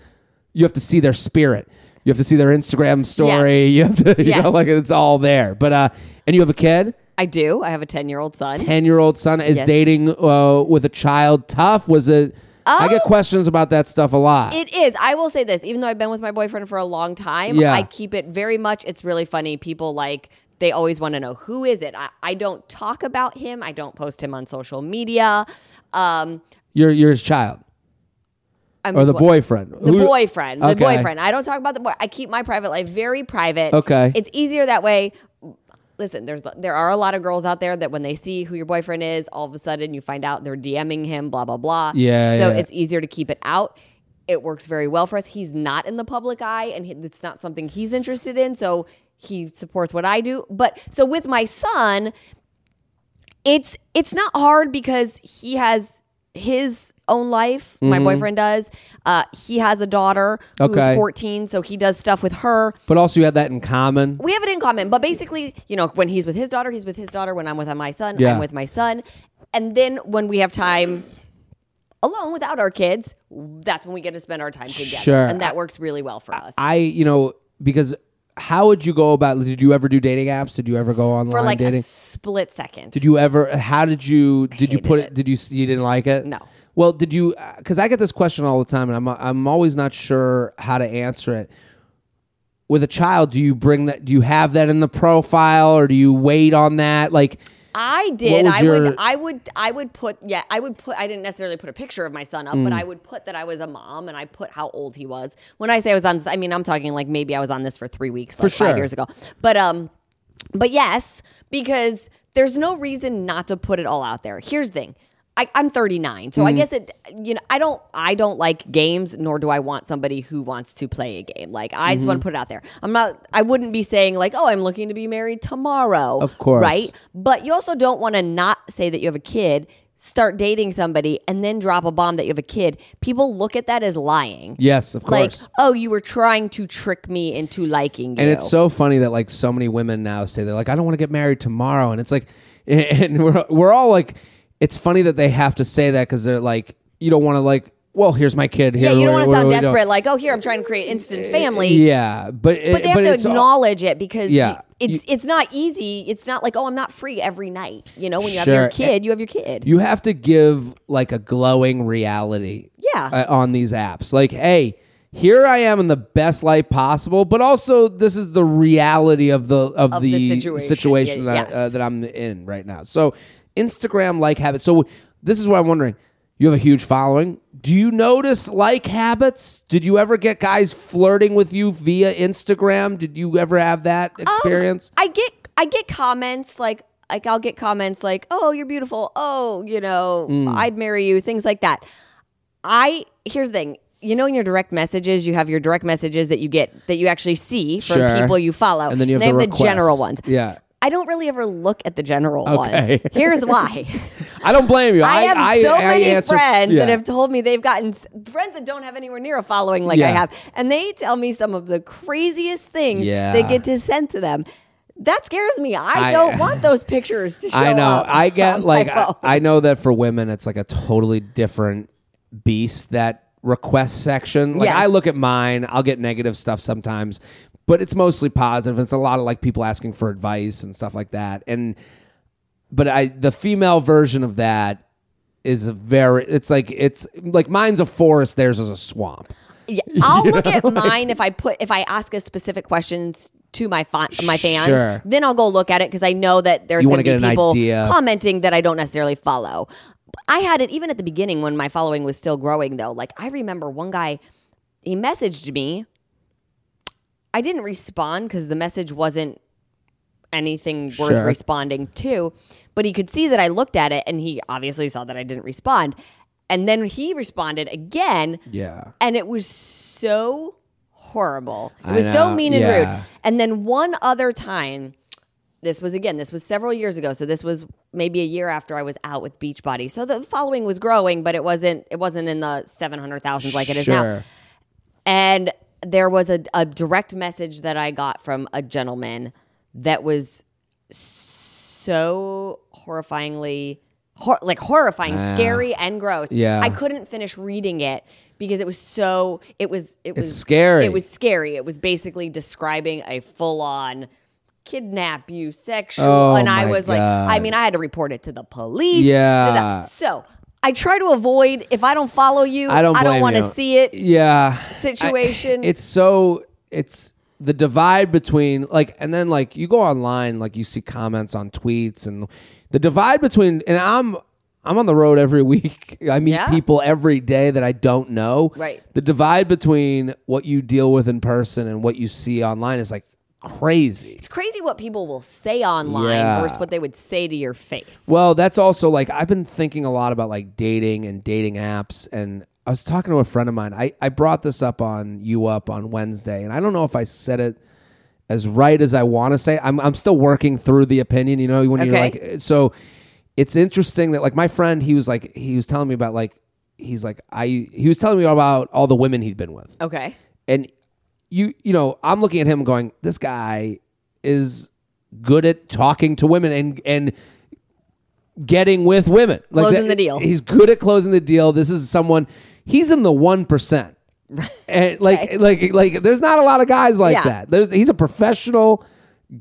you have to see their spirit. You have to see their Instagram story. You have to, you Yes. know, like it's all there. But uh, and you have a kid, I do. I have a 10 year old son. ten year old son is Yes. dating uh, with a child. Tough was it? I get Oh. questions about that stuff a lot. It is. I will say this, even though I've been with my boyfriend for a long time, Yeah. I keep it very much. It's really funny. People like they always want to know who is it. I, I don't talk about him. I don't post him on social media. Um, You're you're his child I'm or the bo- boyfriend. The Who- boyfriend. The Okay. boyfriend. I don't talk about the boy. I keep my private life very private. Okay. It's easier that way. listen, there's there are a lot of girls out there that when they see who your boyfriend is, all of a sudden you find out they're DMing him, blah blah blah. Yeah, So yeah. it's easier to keep it out. It works very well for us. He's not in the public eye, and he, it's not something he's interested in. So he supports what I do. But so with my son, it's it's not hard because he has his own life. My boyfriend does. Uh, he has a daughter who's Okay. 14, so he does stuff with her. But also, you have that in common. We have it in common, but basically, you know, when he's with his daughter, he's with his daughter. When I'm with my son, Yeah. I'm with my son. And then when we have time alone without our kids, that's when we get to spend our time together. Sure. And that works really well for us. I, you know, because how would you go about? Did you ever do dating apps? Did you ever go online for like dating? a split second. Did you ever? How did you? Did you put it? it. Did you? You didn't like it? No. Well, did you? Because I get this question all the time, and I'm I'm always not sure how to answer it. With a child, do you bring that? Do you have that in the profile, or do you wait on that? Like, I did. I your- would. I would. I would put. Yeah, I would put. I didn't necessarily put a picture of my son up, but Mm. I would put that I was a mom, and I put how old he was. When I say I was on, this, I mean I'm talking like maybe I was on this for three weeks, like sure. five years ago. But um, but yes, because there's no reason not to put it all out there. Here's the thing. I, I'm 39, so I Mm. guess it. You know, I don't. I don't like games, nor do I want somebody who wants to play a game. Like I just want Mm-hmm. to put it out there. I'm not. I wouldn't be saying like, oh, I'm looking to be married tomorrow. Of course. right? But you also don't want to not say that you have a kid, start dating somebody, and then drop a bomb that you have a kid. People look at that as lying. yes, of course. Like, oh, you were trying to trick me into liking you. And it's so funny that like so many women now say they're like, I don't want to get married tomorrow, and it's like, and we're we're all like, it's funny that they have to say that because they're like, you don't want to like, well, here's my kid. Here, yeah, you don't want to sound we doing? desperate. Like, oh, here I'm trying to create instant family. Yeah, but But they have to it's all- acknowledge it because Yeah. you- it's it's not easy. It's not like oh I'm not free every night. You know when you have your kid, you have your kid. you have to give like a glowing reality Yeah. uh, on these apps like hey here i am in the best light possible but also this is the reality of the of, Of the, the situation. situation Yeah, that, yes. uh, that i'm in right now so instagram like habits so this is what i'm wondering you have a huge following do you notice like habits did you ever get guys flirting with you via instagram did you ever have that Um, experience I get I get comments like like I'll get comments like, "Oh, you're beautiful. Oh, you know, Mm. I'd marry you." Things like that. I here's the thing. You know, in your direct messages, you have your direct messages that you get that you actually see from Sure. people you follow, and then you have they the, have the general ones. yeah I don't really ever look at the general Okay. ones. Here's why. i don't blame you I have so I many answer- friends yeah. that have told me they've gotten friends that don't have anywhere near a following like I have, and they tell me some of the craziest things Yeah. they get to send to them. That scares me. I, I- don't want those pictures to show up. I know. I get like I. I know that for women it's like a totally different beast that request section. Like Yes. I look at mine, I'll get negative stuff sometimes, but it's mostly positive. It's a lot of like people asking for advice and stuff like that. And but I the female version of that is a very it's like it's like mine's a forest, theirs is a swamp. Yeah, I'll look at mine if I put if I ask a specific questions to my fa- my fans. Sure. Then I'll go look at it because I know that there's going wanna be people commenting that I don't necessarily follow. I had it even at the beginning when my following was still growing though. Like I remember one guy he messaged me. I didn't respond because the message wasn't anything worth Sure. responding to, but he could see that I looked at it and he obviously saw that I didn't respond. And then he responded again Yeah. and it was so horrible. It I was so mean and yeah. rude. And then one other time, this was again, this was several years ago. So this was maybe a year after I was out with Beachbody. So the following was growing, but it wasn't it wasn't in the seven hundred thousands like it is now. And there was a, a direct message that I got from a gentleman that was so horrifyingly, hor- like horrifying, scary, and gross. Yeah. I couldn't finish reading it because it was so. It was. It was scary. It was scary. It was basically describing a full on. Kidnap you, sexual, Oh, and I was like, I mean, I had to report it to the police. Yeah. so I try to avoid if I don't follow you, I don't blame want to see it yeah situation. I- it's so it's the divide between like and then like you go online like you see comments on tweets and the divide between and I'm I'm on the road every week. I meet Yeah. people every day that I don't know. Right. The divide between what you deal with in person and what you see online is like crazy. It's crazy what people will say online Yeah. versus what they would say to your face. Well, that's also like I've been thinking a lot about like dating and dating apps and I was talking to a friend of mine. I, I brought this up on you up on Wednesday and I don't know if I said it as right as I want to say. I'm I'm still working through the opinion, you know, when you're like so it's interesting that like my friend he was like he was telling me about like he's like I he was telling me about all the women he'd been with. Okay. And you you know, I'm looking at him going, this guy is good at talking to women and and getting with women. Closing the deal. He's good at closing the deal. This is someone he's in the one percent. And like Okay. like like there's not a lot of guys like Yeah. that. There's he's a professional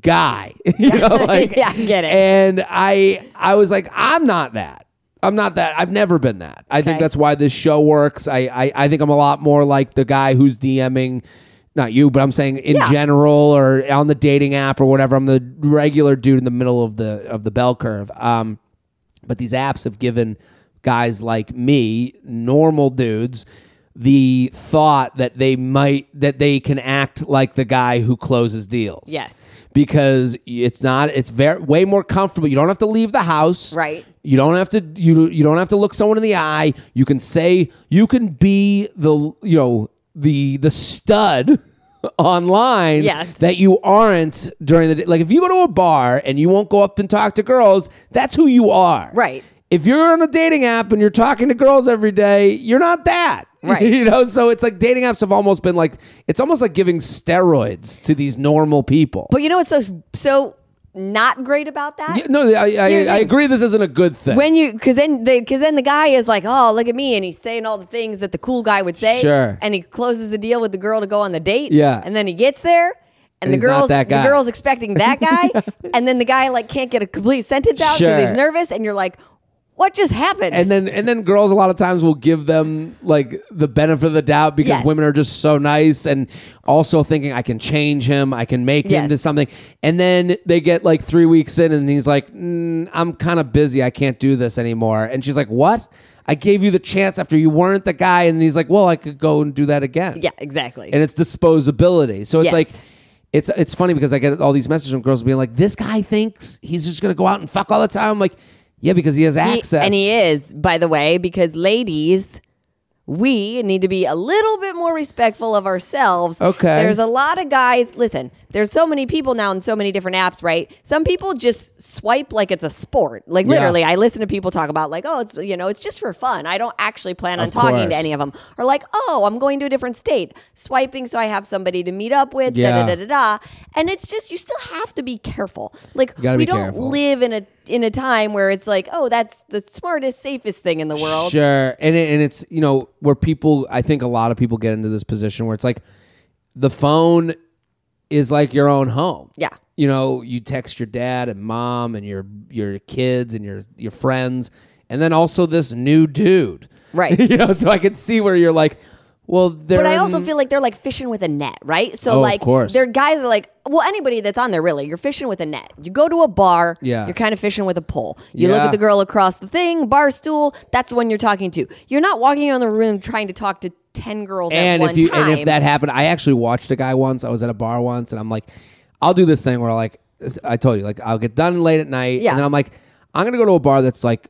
guy. you know, like Yeah, I get it. And I I was like, I'm not that. I'm not that. I've never been that. I think that's why this show works. I, I I think I'm a lot more like the guy who's DMing not you, but I'm saying in Yeah. general or on the dating app or whatever. I'm the regular dude in the middle of the of the bell curve. Um, but these apps have given guys like me, normal dudes, the thought that they might that they can act like the guy who closes deals. Yes. Because it's not it's very way more comfortable. You don't have to leave the house. Right. You don't have to you you don't have to look someone in the eye. You can say you can be the you know the the stud online Yes. that you aren't during the day. Like if you go to a bar and you won't go up and talk to girls, that's who you are. Right. If you're on a dating app and you're talking to girls every day, you're not that. Right. you know, so it's like dating apps have almost been like it's almost like giving steroids to these normal people. But you know what's so so not great about that? Yeah, no, I, I, I agree this isn't a good thing. When you, because then, because then the guy is like, "Oh, look at me," and he's saying all the things that the cool guy would say. Sure. And he closes the deal with the girl to go on the date. Yeah. And then he gets there, and, And the girl's the girl's expecting that guy, and then the guy like can't get a complete sentence out because Sure. he's nervous, and you're like, "What just happened?" and then and then girls a lot of times will give them like the benefit of the doubt because Yes. women are just so nice and also thinking I can change him, I can make him Yes. to something. And then they get like three weeks in and he's like, mm, I'm kind of busy, I can't do this anymore. And she's like, What? I gave you the chance after you weren't the guy, and he's like, Well, I could go and do that again. yeah, exactly. and it's disposability. So it's Yes. like it's it's funny because I get all these messages from girls being like, "This guy thinks he's just gonna go out and fuck all the time." I'm like, "Yeah, because he has He- access, and he is, by the way, because ladies, we need to be a little bit more respectful of ourselves. Okay. There's a lot of guys, listen, there's so many people now in so many different apps, right? Some people just swipe like it's a sport. Like Yeah. literally, I listen to people talk about like, oh, it's you know, it's just for fun. I don't actually plan on Of talking course. to any of them. Or like, oh, I'm going to a different state. Swiping so I have somebody to meet up with, Yeah. da da da da da. And it's just you still have to be careful. Like we don't careful. live in a in a time where it's like, oh, that's the smartest, safest thing in the world. Sure, and it, and it's you know where people, I think a lot of people get into this position where it's like the phone is like your own home. Yeah. you know, you text your dad and mom and your your kids and your your friends, and then also this new dude, Right. you know, so I can see where you're like, well, they're But I also feel like they're like fishing with a net, right? So Oh, of like course. their guys are like, well, anybody that's on there really, you're fishing with a net. You go to a bar, Yeah. you're kind of fishing with a pole. You look Yeah. at the girl across the thing, bar stool, that's the one you're talking to. You're not walking around the room trying to talk to ten girls and at one if you time. and if that happened, I actually watched a guy once. I was at a bar once, and I'm like, I'll do this thing where like I told you, like I'll get done late at night, Yeah. and then I'm like, I'm gonna go to a bar that's like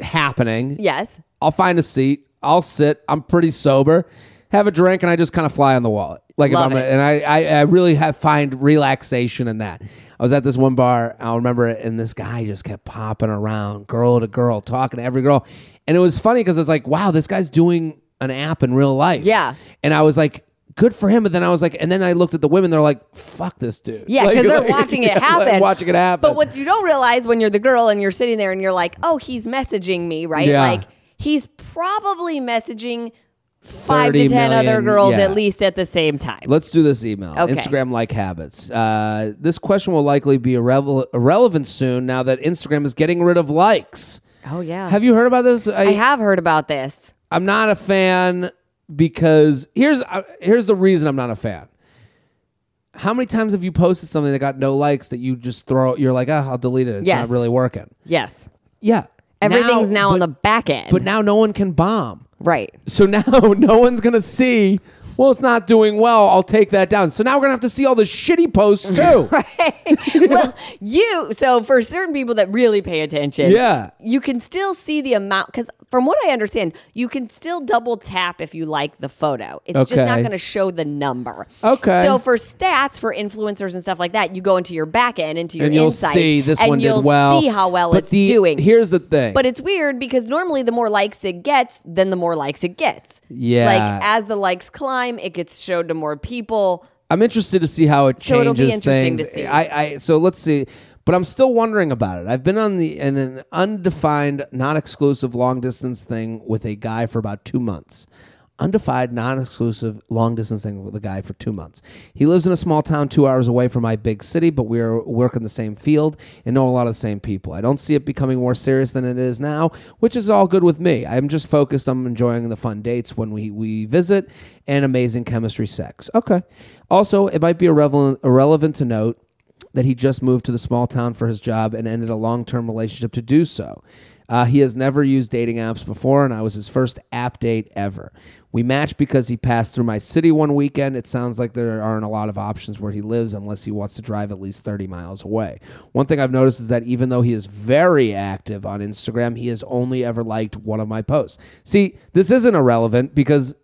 happening. yes. I'll find a seat. I'll sit. I'm pretty sober. Have a drink, and I just kind of fly on the wallet. Like Love if I'm, it. and I, I, I really have find relaxation in that. I was at this one bar. I'll remember it, and this guy just kept popping around, girl to girl, talking to every girl, and it was funny because it's like, wow, this guy's doing an app in real life. Yeah. and I was like. Good for him, but then I was like, and then I looked at the women. They're like, "Fuck this dude." Yeah, Like- because they're like- watching it yeah, like happen. watching it happen. But what you don't realize when you're the girl and you're sitting there and you're like, oh, he's messaging me, right? Yeah. Like he's probably messaging five to ten other girls yeah. at least at the same time. Let's do this email. Okay. Instagram like habits. Uh, this question will likely be irrevel- irrelevant soon now that Instagram is getting rid of likes. oh yeah. Have you heard about this? I, I have heard about this. I'm not a fan because here's uh, here's the reason I'm not a fan. How many times have you posted something that got no likes that you just throw? You're like, ah, I'll delete it. It's Yes. not really working. Yes. Yeah, Everything's now, on but- the back end. But now no one can bomb. right. So now no one's gonna see well, it's not doing well. I'll take that down. So now we're gonna have to see all the shitty posts too. Right. well, you so for certain people that really pay attention, Yeah. you can still see the amount because from what I understand, you can still double tap if you like the photo. It's just not going to show the number. Okay. So for stats for influencers and stuff like that, you go into your back end, into your and you'll insights, see this and one you'll did well. see how well but it's the, doing. Here's the thing. But it's weird because normally the more likes it gets, then the more likes it gets. Yeah. Like as the likes climb, it gets showed to more people. I'm interested to see how it changes So it'll be interesting things. to see. I, I so let's see. But I'm still wondering about it. I've been on the in an undefined, non-exclusive long distance thing with a guy for about two months. Undefined, non-exclusive long distance thing with a guy for two months. He lives in a small town two hours away from my big city, but we are work in the same field and know a lot of the same people. I don't see it becoming more serious than it is now, which is all good with me. I'm just focused on enjoying the fun dates when we, we visit and amazing chemistry sex. Okay. Also, it might be irrelevant, irrelevant to note that he just moved to the small town for his job and ended a long term relationship to do so. Uh, he has never used dating apps before, and I was his first app date ever. We matched because he passed through my city one weekend. It sounds like there aren't a lot of options where he lives unless he wants to drive at least 30 miles away. One thing I've noticed is that even though he is very active on Instagram, he has only ever liked one of my posts. See, this isn't irrelevant because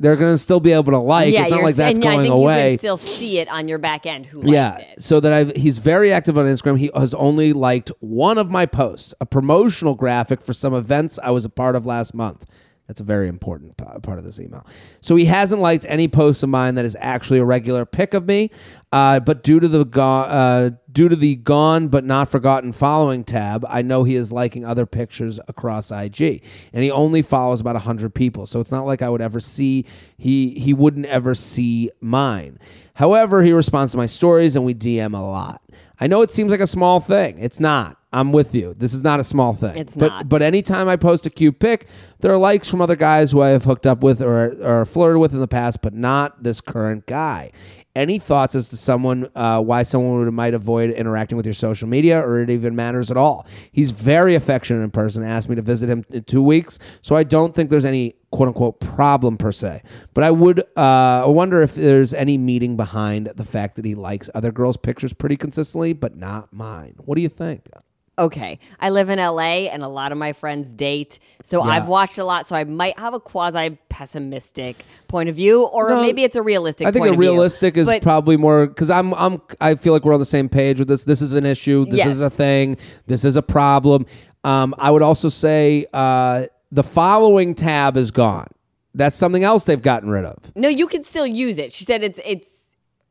they're going to still be able to like. yeah, it's not like that's and going I think away. you can still see it on your back end who liked Yeah. it. So that I've he's very active on Instagram. He has only liked one of my posts, a promotional graphic for some events I was a part of last month. That's a very important part of this email. So he hasn't liked any posts of mine that is actually a regular pic of me. Uh, but due to the go- uh, due to the gone but not forgotten following tab, I know he is liking other pictures across IG, and he only follows about hundred people. So it's not like I would ever see he he wouldn't ever see mine. However, he responds to my stories and we DM a lot. I know it seems like a small thing. It's not. I'm with you. This is not a small thing. It's but, not. But anytime I post a cute pic, there are likes from other guys who I have hooked up with or, or flirted with in the past, but not this current guy. Any thoughts as to someone uh, why someone would, might avoid interacting with your social media, or it even matters at all? He's very affectionate in person. Asked me to visit him in two weeks, so I don't think there's any quote unquote problem per se. But I would uh, I wonder if there's any meaning behind the fact that he likes other girls' pictures pretty consistently, but not mine. What do you think? Okay. I live in LA and a lot of my friends date. So Yeah. I've watched a lot. So I might have a quasi pessimistic point of view, or No, maybe it's a realistic I think point a of view. realistic is But probably more because I'm I'm I feel like we're on the same page with this. This is an issue. This Yes. is a thing. This is a problem. Um, I would also say uh, the following tab is gone. That's something else they've gotten rid of. no, you can still use it. She said it's it's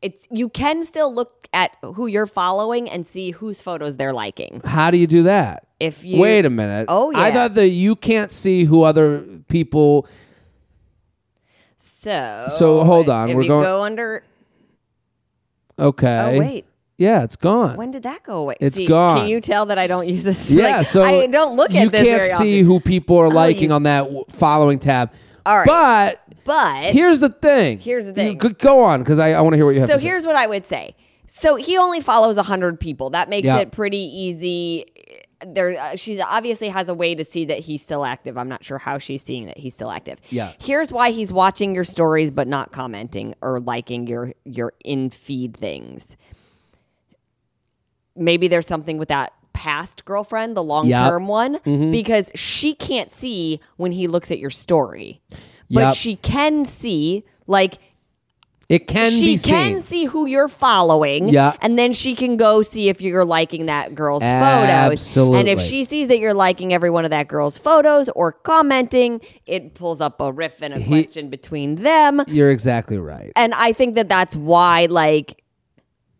it's you can still look at who you're following and see whose photos they're liking. How do you do that? If you Wait a minute. Oh, yeah, I thought that you can't see who other people. So So, hold on, If we're you going- go under. Okay. Oh wait. Yeah, it's gone. When did that go away? It's See, gone. Can you tell that I don't use this? yeah, like, so I don't look at you can't see often. who people are oh, liking you- on that following tab. All right. But But here's the thing. Here's the thing. You- go- go on, because I, I want to hear what you have so to say. So here's what I would say. So he only follows 100 people. That makes Yeah. it pretty easy. There, uh, she's obviously has a way to see that he's still active. I'm not sure how she's seeing that he's still active. Yeah. Here's why he's watching your stories but not commenting or liking your your in feed things. Maybe there's something with that past girlfriend, the long term one, Mm-hmm. because she can't see when he looks at your story, but Yep. she can see like It can she be can see who you're following. Yeah. And then she can go see if you're liking that girl's photos. Absolutely. And if she sees that you're liking every one of that girl's photos or commenting, it pulls up a riff and a question between them. You're exactly right. And I think that that's why, like,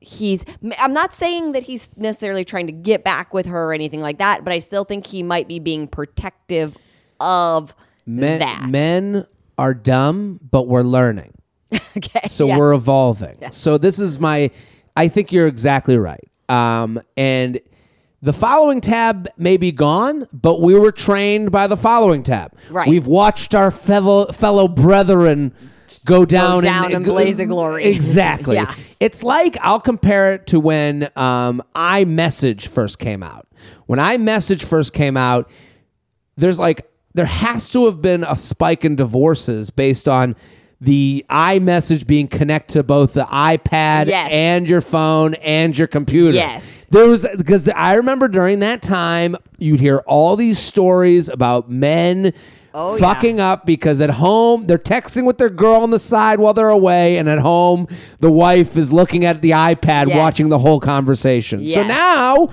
he's. I'm not saying that he's necessarily trying to get back with her or anything like that, but I still think he might be being protective of Men, that. men are dumb, but we're learning. okay. So yes. we're evolving. So this is my. I think you're exactly right. Um, and the following tab may be gone, but we were trained by the following tab. Right. We've watched our fellow fellow brethren go down, down in blaze of glory. Exactly. Yeah. It's like I'll compare it to when um, iMessage first came out. When iMessage first came out, there's like there has to have been a spike in divorces based on the iMessage being connected to both the iPad Yes. and your phone and your computer. Yes. There was because I remember during that time you'd hear all these stories about men Oh, yeah. fucking up because at home they're texting with their girl on the side while they're away, and at home the wife is looking at the iPad Yes. watching the whole conversation. So now.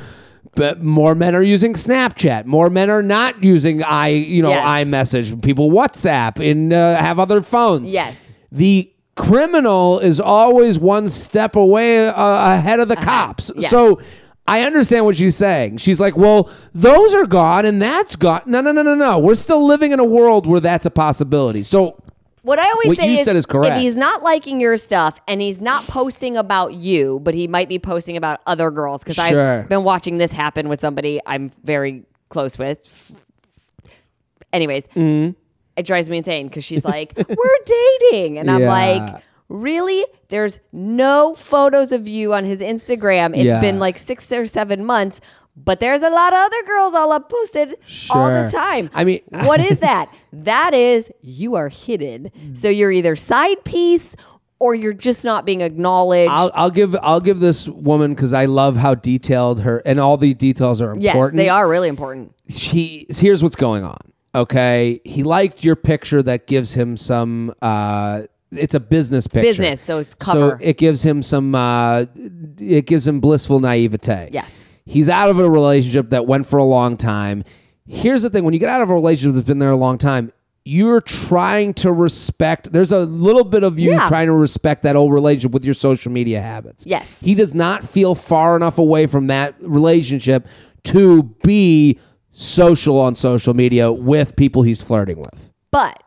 But more men are using Snapchat. More men are not using i, you know, Yes. iMessage. People WhatsApp and uh, have other phones. Yes. The criminal is always one step away uh, ahead of the cops. yes. So I understand what she's saying. She's like, well, those are gone and that's gone. No, no, no, no, no. We're still living in a world where that's a possibility. So What I always What say you is, said is correct. if he's not liking your stuff and he's not posting about you, but he might be posting about other girls, because Sure. I've been watching this happen with somebody I'm very close with. Anyways, Mm-hmm. it drives me insane because she's like, "We're dating," and I'm Yeah. like. Really? There's no photos of you on his Instagram. It's Yeah. been like six or seven months, but there's a lot of other girls all up posted all the time. I mean- what is that? That is you are hidden. So you're either side piece or you're just not being acknowledged. I'll, I'll give I'll give this woman because I love how detailed her and all the details are important. yes, they are really important. she here's what's going on. Okay, he liked your picture that gives him some. uh It's a business picture. Business, so it's cover. So it gives him some. uh It gives him blissful naivete. Yes. He's out of a relationship that went for a long time. Here's the thing: when you get out of a relationship that's been there a long time. You're trying to respect. There's a little bit of you Yeah. trying to respect that old relationship with your social media habits. Yes. He does not feel far enough away from that relationship to be social on social media with people he's flirting with. But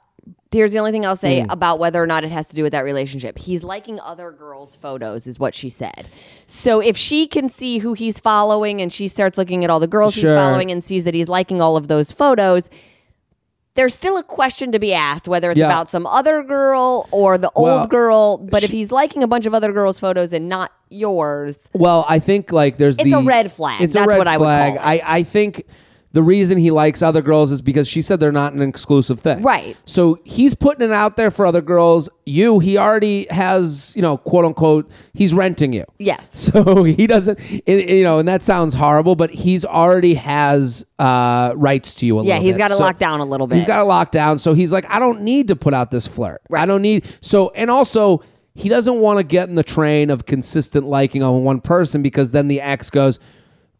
here's the only thing I'll say Mm. about whether or not it has to do with that relationship. He's liking other girls' photos, is what she said. So if she can see who he's following and she starts looking at all the girls Sure. he's following and sees that he's liking all of those photos, there's still a question to be asked whether it's Yeah. about some other girl or the Well, old girl. But if he's liking a bunch of other girls' photos and not yours, Well, I think like there's It's the a red flag. It's a That's red what I would flag. call it. I I think the reason he likes other girls is because she said they're not an exclusive thing. Right. So he's putting it out there for other girls. You, he already has, you know, quote unquote, he's renting you. yes. So he doesn't, it- you know, and that sounds horrible, but he's already has uh, rights to you a Yeah, little he's got to So lock down a little bit. He's got to lock down. So he's like, I don't need to put out this flirt. I don't need. So, and also, he doesn't want to get in the train of consistent liking on one person because then the ex goes,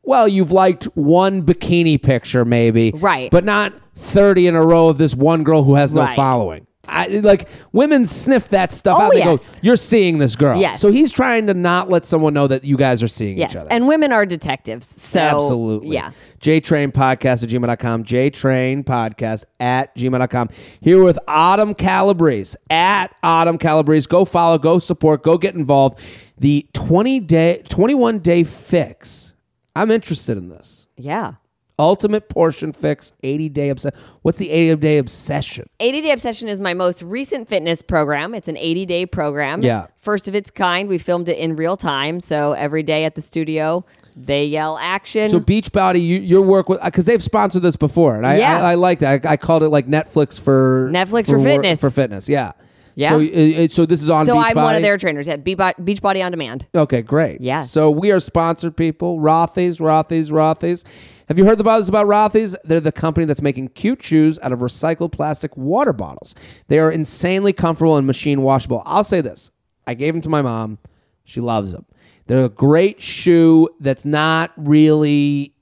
well, you've liked one bikini picture, maybe. Right. But not 30 in a row of this one girl who has no Right. following. I, like women sniff that stuff Oh, out. They yes. go, "You're seeing this girl." Yes. So he's trying to not let someone know that you guys are seeing Yes. each other. And women are detectives. So Absolutely. Yeah. JTrain Podcast at gmail.com. JTrain Podcast at gmail.com. Here with Autumn Calabrese at Autumn Calabrese. Go follow, go support, go get involved. The 20 day, 21 day fix. I'm interested in this. Yeah. Ultimate portion fix, 80 day obsession. What's the 80 day obsession? 80 Day Obsession is my most recent fitness program. It's an 80 day program. Yeah. First of its kind. We filmed it in real time. So every day at the studio, they yell action. So Beachbody, you, your work with because they've sponsored this before, and I, Yeah. I, I like that. I, I called it like Netflix for Netflix for fitness. for fitness. Yeah, Yeah. So, uh, uh, so this is on. So I'm one of their trainers at Beachbo- Beachbody On Demand. Okay, great. Yeah. So we are sponsored people. Rothy's, Rothy's, Rothy's. Have you heard the this about Rothy's? They're the company that's making cute shoes out of recycled plastic water bottles. They are insanely comfortable and machine washable. I'll say this. I gave them to my mom. She loves them. They're a great shoe that's not really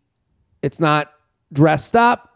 it's not dressed up.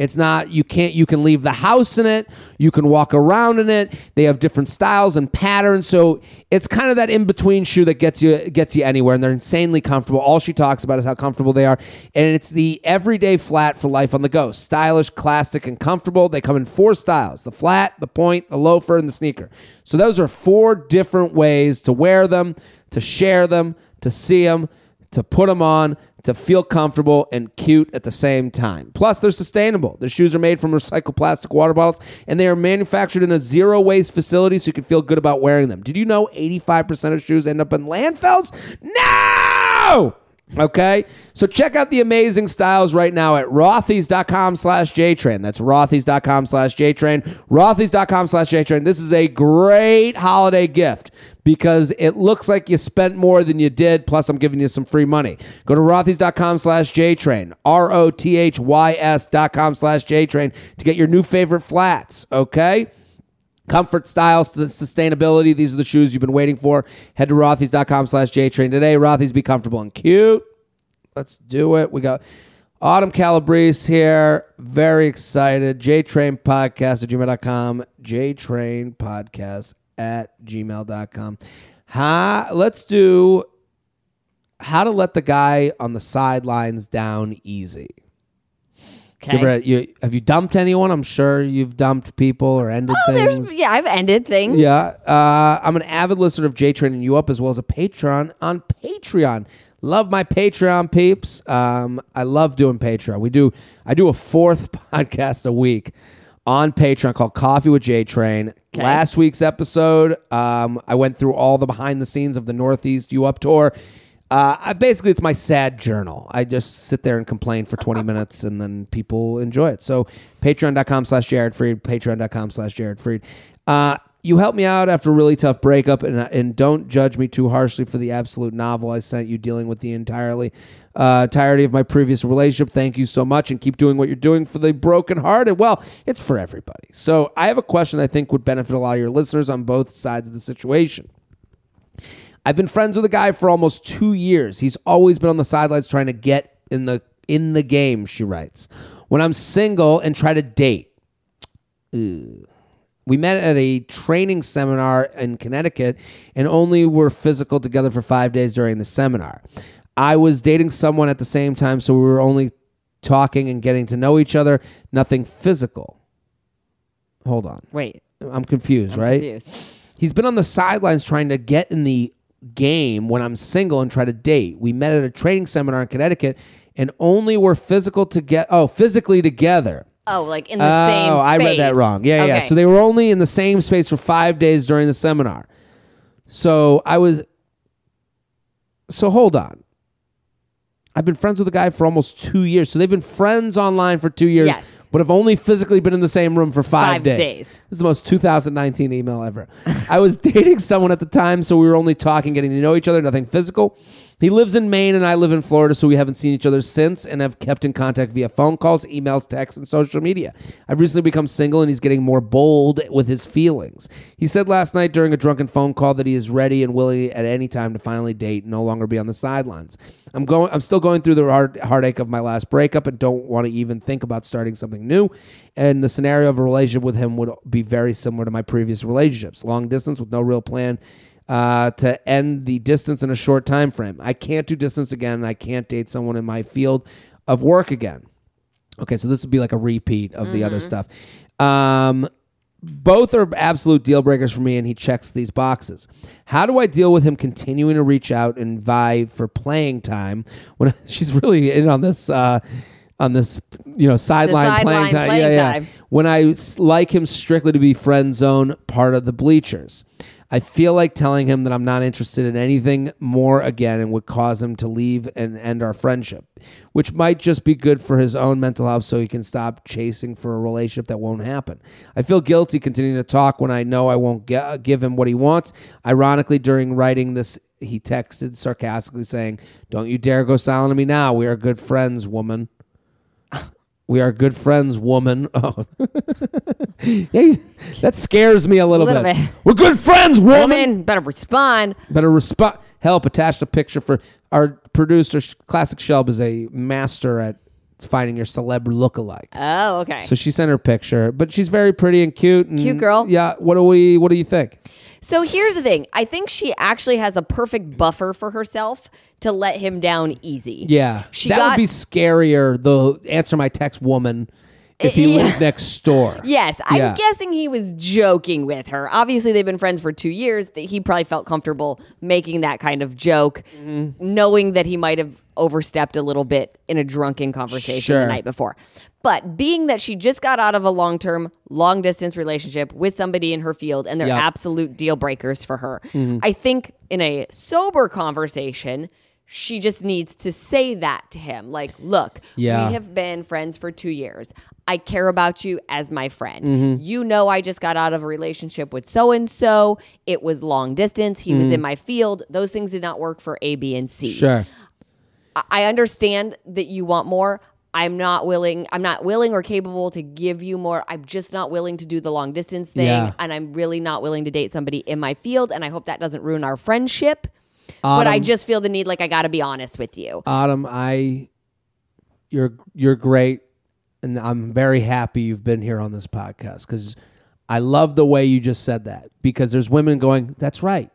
It's not you can't you can leave the house in it. You can walk around in it. They have different styles and patterns. So it's kind of that in between shoe that gets you gets you anywhere and they're insanely comfortable. All she talks about is how comfortable they are. And it's the everyday flat for life on the go. Stylish, classic and comfortable. They come in four styles. The flat, the point, the loafer and the sneaker. So those are four different ways to wear them, to share them, to see them, to put them on, to feel comfortable and cute at the same time. Plus, they're sustainable. The shoes are made from recycled plastic water bottles and they are manufactured in a zero waste facility so you can feel good about wearing them. Did you know 85% of shoes end up in landfills? No! Okay, so check out the amazing styles right now at rothys.com slash jtrain. That's rothys.com slash jtrain. Rothys.com slash jtrain. This is a great holiday gift because it looks like you spent more than you did, plus I'm giving you some free money. Go to rothys.com slash jtrain, R-O-T-H-Y-S dot com slash jtrain to get your new favorite flats, okay? Comfort, style, st- sustainability. These are the shoes you've been waiting for. Head to rothys.com slash jtrain today. Rothys, be comfortable and cute. Let's do it. We got Autumn Calabrese here. Very excited. JTrain Podcast at gmail.com. JTrain Podcast at gmail.com. Ha, let's do how to let the guy on the sidelines down easy. Okay. You ever- you- have you dumped anyone? I'm sure you've dumped people or ended oh, things. there's yeah, I've ended things. Yeah, uh, I'm an avid listener of J Train and You Up as well as a patron on Patreon. Love my Patreon peeps. Um, I love doing Patreon. We do. I do a fourth podcast a week on Patreon called Coffee with J Train. Okay. Last week's episode, um, I went through all the behind the scenes of the Northeast You Up tour. Uh, I, basically, it's my sad journal. I just sit there and complain for 20 minutes and then people enjoy it. So, patreon.com slash Jared Freid, patreon.com slash Jared Freid. Uh, you helped me out after a really tough breakup, and, and don't judge me too harshly for the absolute novel I sent you dealing with the entirely uh, entirety of my previous relationship. Thank you so much, and keep doing what you're doing for the brokenhearted. Well, it's for everybody. So, I have a question I think would benefit a lot of your listeners on both sides of the situation. I've been friends with a guy for almost two years. He's always been on the sidelines trying to get in the in the game. She writes, "When I'm single and try to date." Ugh. We met at a training seminar in Connecticut and only were physical together for five days during the seminar. I was dating someone at the same time, so we were only talking and getting to know each other, nothing physical. Hold on. Wait. I'm confused, right? Confused. He's been on the sidelines trying to get in the game when I'm single and try to date. We met at a training seminar in Connecticut and only were physical together. oh, physically together. Oh, like in the same Oh, I read that wrong. Yeah, yeah. So they were only in the same space for 5 days during the seminar. So I was So hold on. I've been friends with a guy for almost 2 years. So they've been friends online for 2 years, Yes. But have only physically been in the same room for 5, Five days. days. This is the most 2019 email ever. I was dating someone at the time, so we were only talking, getting to know each other, nothing physical. He lives in Maine and I live in Florida, so we haven't seen each other since and have kept in contact via phone calls, emails, texts, and social media. I've recently become single and he's getting more bold with his feelings. He said last night during a drunken phone call that he is ready and willing at any time to finally date and no longer be on the sidelines. I'm going I'm still going through the heart, heartache of my last breakup and don't want to even think about starting something new. And the scenario of a relationship with him would be very similar to my previous relationships. Long distance with no real plan uh, to end the distance in a short time frame. I can't do distance again. And I can't date someone in my field of work again. Okay, so this would be like a repeat of the other stuff. Um, both are absolute deal breakers for me, and he checks these boxes. How do I deal with him continuing to reach out and vie for playing time when she's really in on this? Uh, on this, you know, sideline playing sideline time. playing yeah, yeah. time. When I s- like him strictly to be friend zone part of the bleachers. I feel like telling him that I'm not interested in anything more again and would cause him to leave and end our friendship, which might just be good for his own mental health so he can stop chasing for a relationship that won't happen. I feel guilty continuing to talk when I know I won't ge- uh, give him what he wants. Ironically, during writing this, he texted sarcastically saying, Don't you dare go silent on me now. We are good friends, woman. We are good friends, woman. Oh. hey, that scares me a little, little bit. bit. We're good friends, woman. Woman better respond. Better respond. Help attach a picture for our producer. Classic Shelb is a master at finding your celeb lookalike. Oh, okay. So she sent her picture, but she's very pretty and cute. And Cute girl. Yeah. What do we? What do you think? So here's the thing. I think she actually has a perfect buffer for herself to let him down easy. Yeah, She that got would be scarier. The answer my text woman if he Yeah. lived next door. Yes, I'm Yeah. guessing he was joking with her. Obviously, they've been friends for two years. That he probably felt comfortable making that kind of joke, Mm-hmm. knowing that he might have overstepped a little bit in a drunken conversation Sure. the night before. But being that she just got out of a long term, long distance relationship with somebody in her field and they're Yep. absolute deal breakers for her, Mm-hmm. I think in a sober conversation, she just needs to say that to him. Like, look, Yeah. we have been friends for two years. I care about you as my friend. Mm-hmm. You know, I just got out of a relationship with so and so. It was long distance. He Mm-hmm. was in my field. Those things did not work for A, B, and C. Sure. I- I understand that you want more. I'm not willing. I'm not willing or capable to give you more. I'm just not willing to do the long distance thing, Yeah. and I'm really not willing to date somebody in my field. And I hope that doesn't ruin our friendship. But I just feel the need, like I got to be honest with you. Autumn, I you're you're great and I'm very happy you've been here on this podcast cuz I love the way you just said that because there's women going, that's right.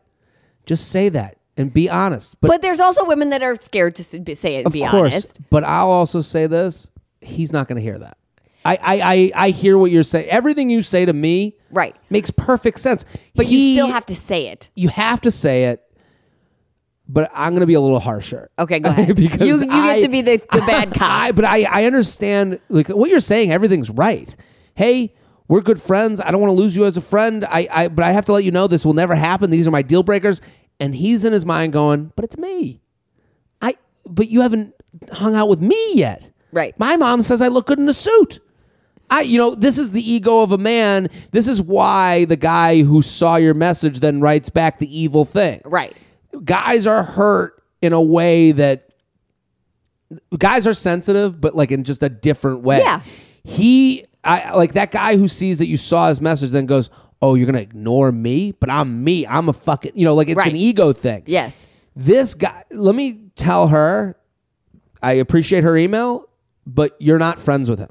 Just say that and be honest. But, But, there's also women that are scared to say it and of be course, honest. but I'll also say this, he's not going to hear that. I, I, I, I hear what you're saying. Everything you say to me Right. makes perfect sense. But He- you still have to say it. you have to say it, but I'm going to be a little harsher. Okay, go ahead. because You- you get to be the- the bad cop. I, but I, I understand like what you're saying. Everything's right. Hey, we're good friends. I don't want to lose you as a friend. I, I, but I have to let you know this will never happen. These are my deal breakers. And he's in his mind going, but it's me. I, but you haven't hung out with me yet. Right. My mom says I look good in a suit. I, you know, this is the ego of a man. This is why the guy who saw your message then writes back the evil thing Right. Guys are hurt in a way that guys are sensitive, but like in just a different way. Yeah. He, I like that guy who sees that you saw his message, then goes, "Oh, you're gonna ignore me, but I'm me. I'm a fucking, you know, like it's Right. an ego thing." Yes. This guy, let me tell her, I appreciate her email, but you're not friends with him.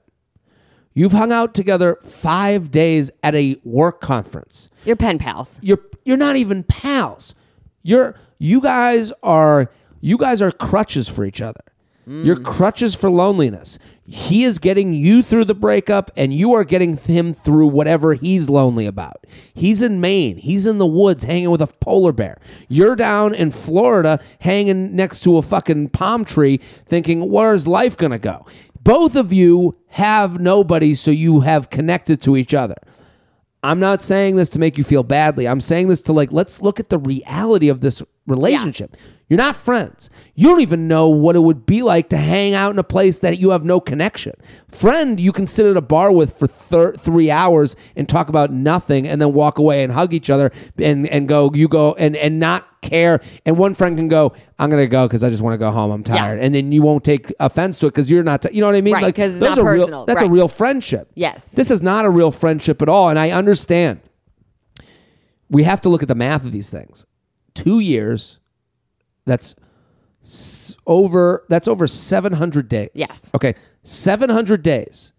You've hung out together five days at a work conference You're pen pals. you're you're not even pals. You're you guys are you guys are crutches for each other. You're hmm. crutches for loneliness. He is getting you through the breakup and you are getting him through whatever he's lonely about. He's in Maine. He's in the woods hanging with a polar bear. You're down in Florida hanging next to a fucking palm tree thinking where's life going to go? Both of you have nobody so you have connected to each other. I'm not saying this to make you feel badly. I'm saying this to like, let's look at the reality of this relationship. You're not friends. You don't even know what it would be like to hang out in a place that you have no connection. Friend, you can sit at a bar with for thir- three hours and talk about nothing and then walk away and hug each other and, and go, you go and, and not care. And one friend can go, I'm going to go because I just want to go home. I'm tired. And then you won't take offense to it because you're not, t- you know what I mean? Right, it's those not are real- personal. that's a real friendship. Yes. This is not a real friendship at all. And I understand. We have to look at the math of these things. Two years, that's s- over that's over 700 days. Yes. Okay. 700 days.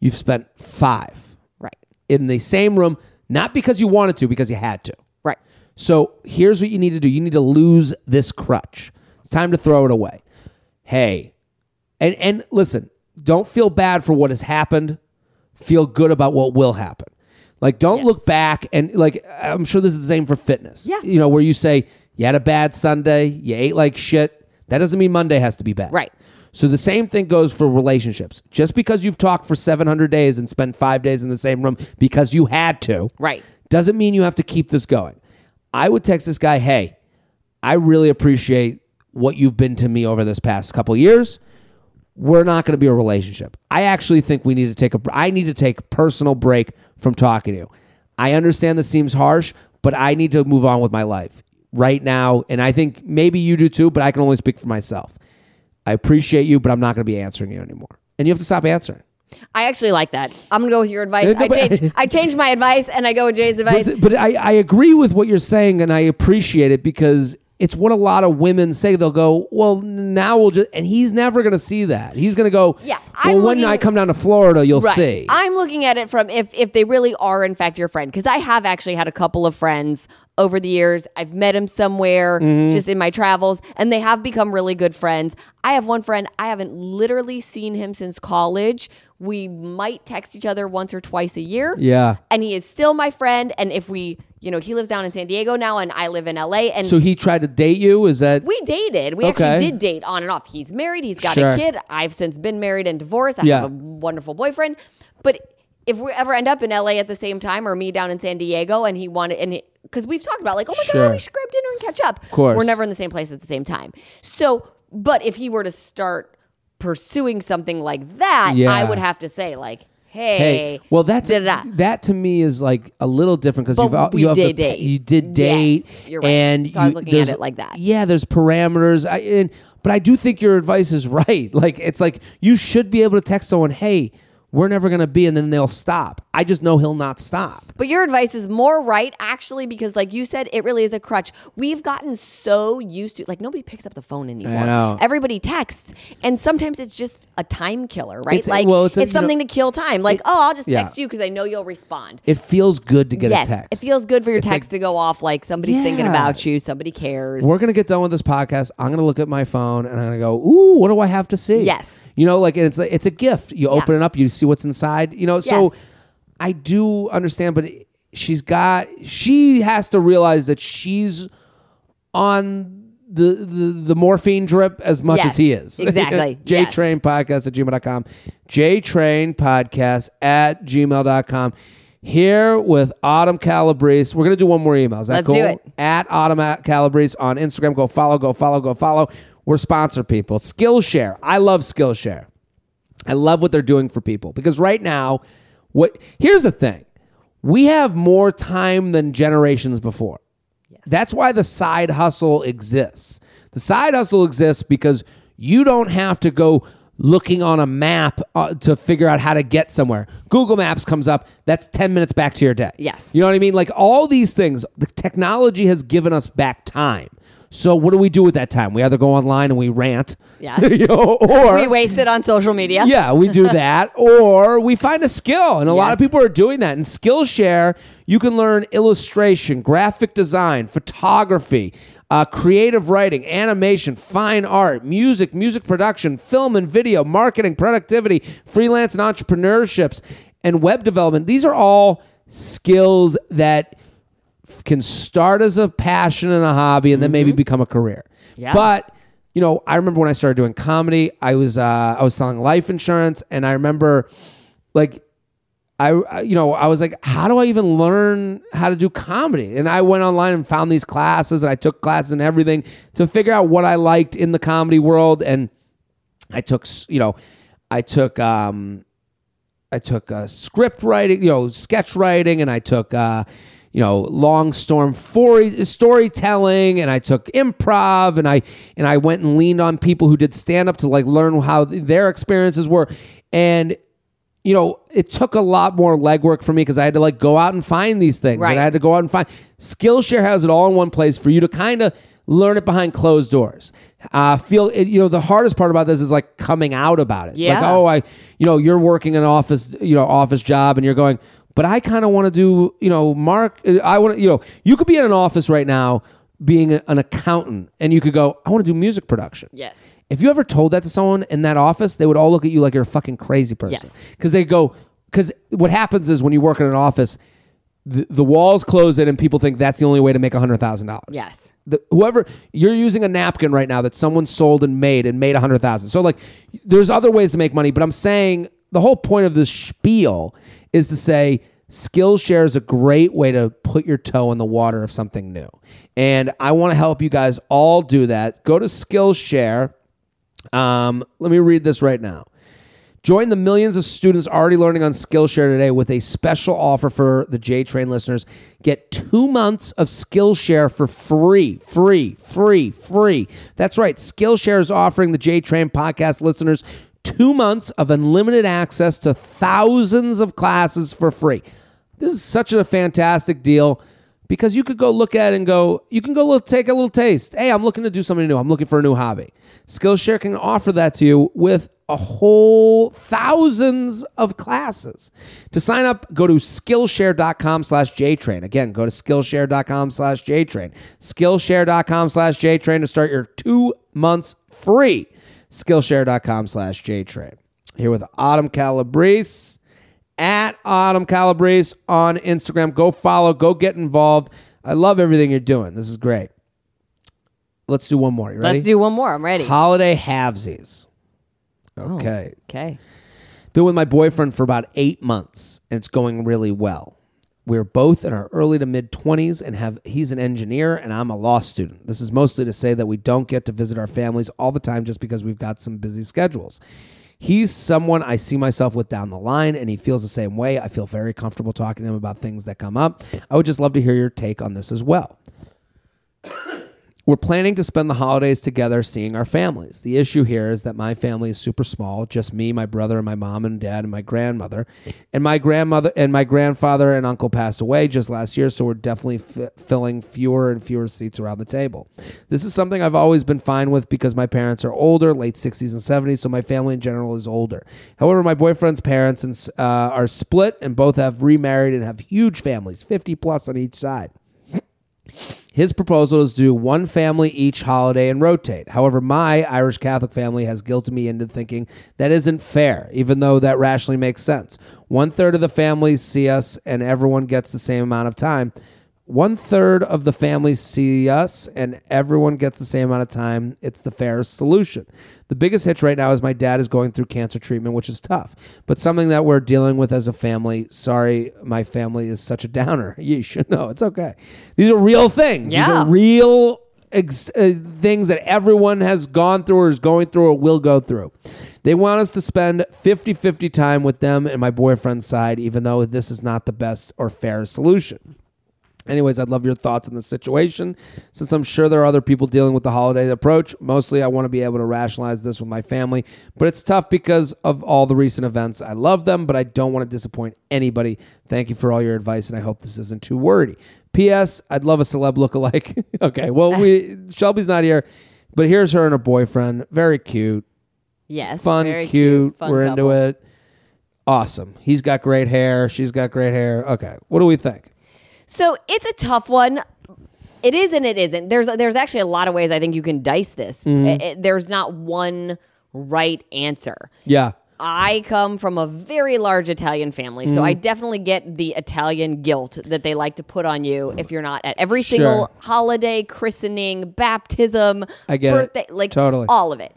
You've spent 5 Right. in the same room not because you wanted to because you had to. Right. So here's what you need to do. You need to lose this crutch. It's time to throw it away. Hey, and and listen, don't feel bad for what has happened. Feel good about what will happen. Like don't Yes. look back and like I'm sure this is the same for fitness. Yeah. You know, where you say you had a bad Sunday, you ate like shit. That doesn't mean Monday has to be bad. Right. So the same thing goes for relationships. Just because you've talked for 700 days and spent 5 days in the same room because you had to Right. doesn't mean you have to keep this going. I would text this guy, hey, I really appreciate what you've been to me over this past couple years. We're not going to be a relationship. I actually think we need to take a I need to take a personal break from talking to you. I understand this seems harsh, but I need to move on with my life right now and I think maybe you do too, but I can only speak for myself. I appreciate you, but I'm not going to be answering you anymore. And you have to stop answering. I actually like that. I'm gonna go with your advice. No, I changed. I changed my advice and I go with Jay's advice. But, but I, I agree with what you're saying, and I appreciate it because it's what a lot of women say. They'll go, "Well, now we'll just," and he's never going to see that. He's going to go, Yeah, Well, I'm when looking- I come down to Florida, you'll Right. see." I'm looking at it from if if they really are in fact your friend because I have actually had a couple of friends over the years. I've met him somewhere Mm-hmm. just in my travels and they have become really good friends. I have one friend I haven't literally seen him since college. We might text each other once or twice a year. yeah. And he is still my friend and if we, you know, he lives down in San Diego now and I live in LA and So he tried to date you. Is that we dated. We Okay. actually did date on and off. He's married. He's got Sure. a kid. I've since been married and divorced. I Yeah. have a wonderful boyfriend. But if we ever end up in LA at the same time or me down in San Diego and he wanted and because we've talked about like, oh my Sure. god, we should grab dinner and catch up. Of course. we're never in the same place at the same time. So, but if he were to start pursuing something like that, Yeah. I would have to say like, hey, Hey, well, that's da-da-da. that to me is like a little different because you've we you have did the- date. You did Yes, date, you're right. and So I was looking at it like that. Yeah, there's parameters. I, and, but I do think your advice is right. Like it's like you should be able to text someone, "Hey, we're never gonna be," and then they'll stop. I just know he'll not stop. But your advice is more right, actually, because like you said, it really is a crutch. We've gotten so used to like nobody picks up the phone anymore. know. Everybody texts, and sometimes it's just a time killer, right? It's- like well, it's a- know- something to kill time. Like, oh, I'll just yeah. text you because I know you'll respond. It feels good to get yes, a text. it feels good for your It's text like- to go off. Like somebody's thinking about you, somebody cares. We're gonna get done with this podcast. I'm gonna look at my phone and I'm gonna go, "Ooh, what do I have to see?" Yes. you know, like it's a, it's a gift. You open it up, you see what's inside. You know, so Yes. I do understand, but she's got she has to realize that she's on the the, the morphine drip as much Yes, as he is. exactly. Yes. JTrain podcast at gmail.com. JTrain podcast at gmail.com. Here with Autumn Calabrese. We're going to do one more email. Is that Let's cool? do it. At Autumn Calabrese on Instagram. Go follow, go follow, go follow. We're sponsor people. Skillshare. I love Skillshare. I love what they're doing for people because right now, what here's the thing. We have more time than generations before. That's why the side hustle exists. The side hustle exists because you don't have to go looking on a map uh, to figure out how to get somewhere. Google Maps comes up, that's 10 minutes back to your day. Yes. You know what I mean? Like all these things, the technology has given us back time. So what do we do with that time? We either go online and we rant, Yes. you know, or we waste it on social media. yeah, we do that. or we find a skill. And a lot of people are doing that. In Skillshare, you can learn illustration, graphic design, photography, uh, creative writing, animation, fine art, music, music production, film and video, marketing, productivity, freelance and entrepreneurships, and web development. These are all skills that can start as a passion and a hobby and then maybe become a career. Yeah. But you know, I remember when I started doing comedy, I was uh, I was selling life insurance, and I remember like I I- you know I was like, how do I even learn how to do comedy? And I went online and found these classes, and I took classes and everything to figure out what I liked in the comedy world, and I took you know I took um I took uh, script writing, you know, sketch writing, and I took, uh, you know, long storm for- storytelling, and I took improv, and I and I went and leaned on people who did stand up to like learn how their experiences were, and you know, it took a lot more legwork for me because I had to like go out and find these things, Right. and I had to go out and find. Skillshare has it all in one place for you to kind of learn it behind closed doors. Uh, feel you know the hardest part about this is like coming out about it. Like, Yeah. oh, I, you know, you're working an office, you know, office job, and you're going, but I kind of want to do, you know, Mark, uh, I want to, you know, you could be in an office right now being a- an accountant, and you could go, I want to do music production. Yes. If you ever told that to someone in that office, they would all look at you like you're a fucking crazy person. Yes. Because they go, because what happens is when you work in an office, the, the walls close in and people think that's the only way to make $100,000. Yes. The, whoever you're using a napkin right now that someone sold and made and made a hundred thousand. So like, there's other ways to make money, but I'm saying the whole point of this spiel is to say Skillshare is a great way to put your toe in the water of something new, and I want to help you guys all do that. Go to Skillshare. Um, let me read this right now. Join the millions of students already learning on Skillshare today with a special offer for the J Train listeners. Get two months of Skillshare for free, free, free, free. That's right. Skillshare is offering the J Train podcast listeners two months of unlimited access to thousands of classes for free. This is such a fantastic deal because you could go look at it and go, you can go take a little taste. Hey, I'm looking to do something new. I'm looking for a new hobby. Skillshare can offer that to you with a whole thousands of classes. To sign up, go to Skillshare.com slash JTrain. Again, go to Skillshare.com slash JTrain. Skillshare.com slash JTrain to start your two months free. Skillshare.com slash JTrain. Here with Autumn Calabrese at Autumn Calabrese on Instagram. Go follow, go get involved. I love everything you're doing. This is great. Let's do one more. You ready? Let's do one more. I'm ready. Holiday halvesies. Oh, okay. Okay. Been with my boyfriend for about eight months, and it's going really well. We're both in our early to mid 20s and have he's an engineer and I'm a law student. This is mostly to say that we don't get to visit our families all the time just because we've got some busy schedules. He's someone I see myself with down the line and he feels the same way. I feel very comfortable talking to him about things that come up. I would just love to hear your take on this as well. We're planning to spend the holidays together seeing our families. The issue here is that my family is super small, just me, my brother, and my mom and dad and my grandmother. And my grandmother and my grandfather and uncle passed away just last year, so we're definitely f- filling fewer and fewer seats around the table. This is something I've always been fine with because my parents are older, late 60s and 70s, so my family in general is older. However, my boyfriend's parents and, uh, are split and both have remarried and have huge families, 50 plus on each side. His proposal is to do one family each holiday and rotate. However, my Irish Catholic family has guilted me into thinking that isn't fair, even though that rationally makes sense. One third of the families see us and everyone gets the same amount of time. One third of the families see us and everyone gets the same amount of time. It's the fairest solution. The biggest hitch right now is my dad is going through cancer treatment, which is tough, but something that we're dealing with as a family. Sorry, my family is such a downer. You should know. It's okay. These are real things. These are real ex- uh, things that everyone has gone through or is going through or will go through. They want us to spend 50 50 time with them and my boyfriend's side, even though this is not the best or fair solution. Anyways, I'd love your thoughts on the situation. Since I'm sure there are other people dealing with the holiday approach, mostly I want to be able to rationalize this with my family, but it's tough because of all the recent events. I love them, but I don't want to disappoint anybody. Thank you for all your advice, and I hope this isn't too wordy. P.S. I'd love a celeb lookalike. okay, well, we Shelby's not here, but here's her and her boyfriend. Very cute, Yes. fun, very cute. fun We're couple. into it. Awesome. He's got great hair. She's got great hair. Okay, what do we think? So it's a tough one. It is and it isn't. There's there's actually a lot of ways I think you can dice this. Mm-hmm. It- it- there's not one right answer. Yeah. I come from a very large Italian family, so Mm-hmm. I definitely get the Italian guilt that they like to put on you if you're not at every Sure. single holiday, christening, baptism, I get it. birthday, like Totally. all of it.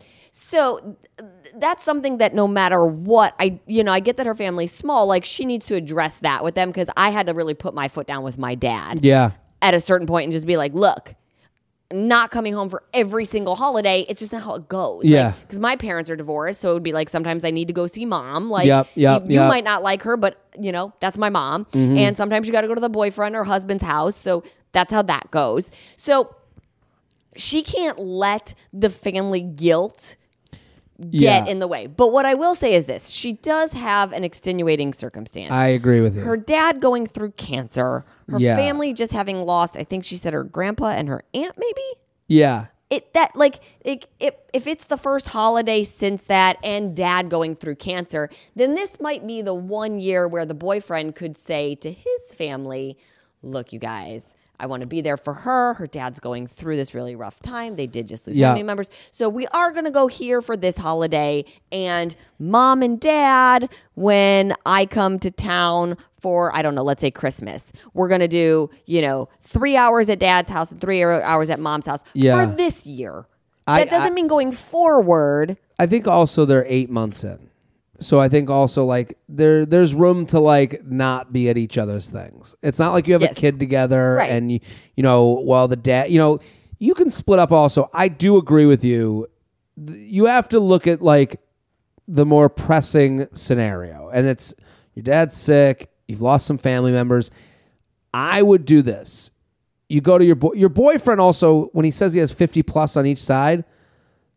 So th- that's something that no matter what, I you know I get that her family's small, like she needs to address that with them because I had to really put my foot down with my dad Yeah. at a certain point and just be like, look, not coming home for every single holiday. It's just not how it goes. Yeah. Because my parents are divorced. So it would be like sometimes I need to go see mom. Like, Yep, yep, you, you yep. Mm-hmm. might not like her, but, you know, that's my mom. And sometimes you got to go to the boyfriend or husband's house. So that's how that goes. So she can't let the family guilt get Yeah. in the way. But what I will say is this she does have an extenuating circumstance I agree with you. her dad going through cancer, her Yeah. family just having lost, I think she said her grandpa and her aunt, maybe? yeah. It that like it, it, if it's the first holiday since that and dad going through cancer, then this might be the one year where the boyfriend could say to his family, "Look, you guys, I want to be there for her. Her dad's going through this really rough time. They did just lose Yeah. family members. So we are going to go here for this holiday. And mom and dad, when I come to town for, I don't know, let's say Christmas, we're going to do, you know, three hours at dad's house and three hours at mom's house Yeah. for this year. I- that doesn't I- mean going forward. I think also they're eight months in. So I think also like there there's room to like not be at each other's things. It's not like you have Yes. a kid together Right. and you you know while the dad you know you can split up also. I do agree with you. Th- You have to look at like the more pressing scenario and it's your dad's sick, you've lost some family members. I would do this. You go to your boy your boyfriend also when he says he has 50 plus on each side,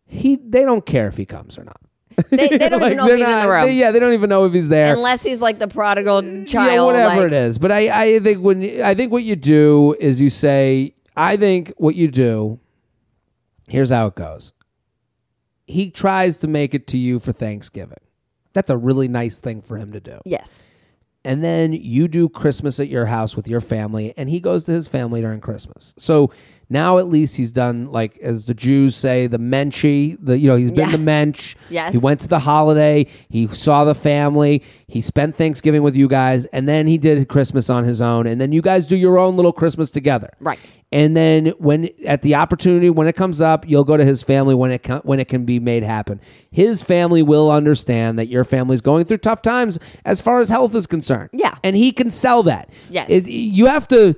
he they don't care if he comes or not. They, they don't Like, even know if he's in the room. they- yeah, they don't even know if he's there. Unless he's like the prodigal child. yeah, whatever like- it is. But I, I think when I think what you do is you say, I think what you do. Here's how it goes. He tries to make it to you for Thanksgiving. That's a really nice thing for him to do. Yes. And then you do Christmas at your house with your family, and he goes to his family during Christmas. So Now at least he's done like as the Jews say the menschy. The you know he's been Yeah. the mensch. Yes. He went to the holiday. He saw the family. He spent Thanksgiving with you guys, and then he did Christmas on his own. And then you guys do your own little Christmas together. Right. And then when at the opportunity when it comes up, you'll go to his family when it can, when it can be made happen. His family will understand that your family's going through tough times as far as health is concerned. Yeah. And he can sell that. Yes. It- you have to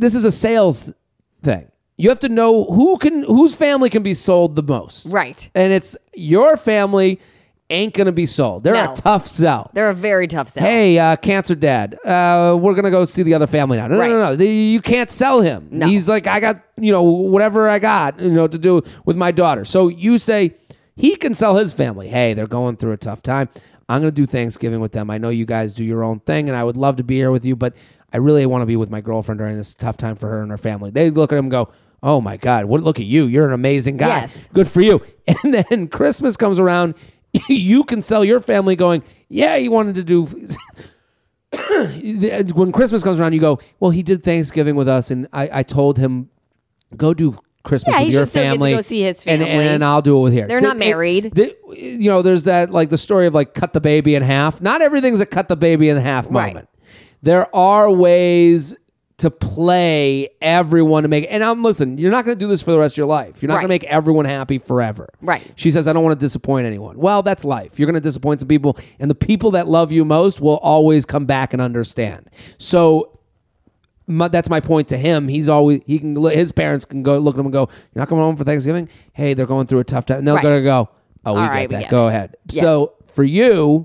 this is a sales thing. You have to know who can whose family can be sold the most. Right. And it's your family ain't going to be sold. They're No. a tough sell. They're a very tough sell. Hey, uh, cancer dad, uh, we're gonna go see the other family now. No, no, Right. no, no. The- You can't sell him. No. He's like, I got, you know, whatever I got, you know, to do with my daughter. So you say he can sell his family. Hey, they're going through a tough time. I'm gonna do Thanksgiving with them. I know you guys do your own thing, and I would love to be here with you, but I really want to be with my girlfriend during this tough time for her and her family. They look at him and go. Oh my God! What? Look at you! You're an amazing guy. Yes. Good for you. And then Christmas comes around, you can sell your family going, yeah, he wanted to do. Uh, when Christmas comes around, you go, well, he did Thanksgiving with us, and I, I told him, go do Christmas Yeah, with your should still get to family. go see his and- family. And, I'll do it with here. They're not married. the- you know, there's that, like, the story of, like, cut the baby in half. Not everything's a cut the baby in half Right. There are ways to play everyone to make and I'm listen, you're not going to do this for the rest of your life. You're not Right. going to make everyone happy forever. Right. She says I don't want to disappoint anyone. Well, that's life. You're going to disappoint some people and the people that love you most will always come back and understand. So my, that's my point to him. He's always he can his parents can go look at him and go, "You're not coming home for Thanksgiving? Hey, they're going through a tough time." And they're Right. to go, "Oh, we All get right, we that. get go it." ahead." Yeah. So for you,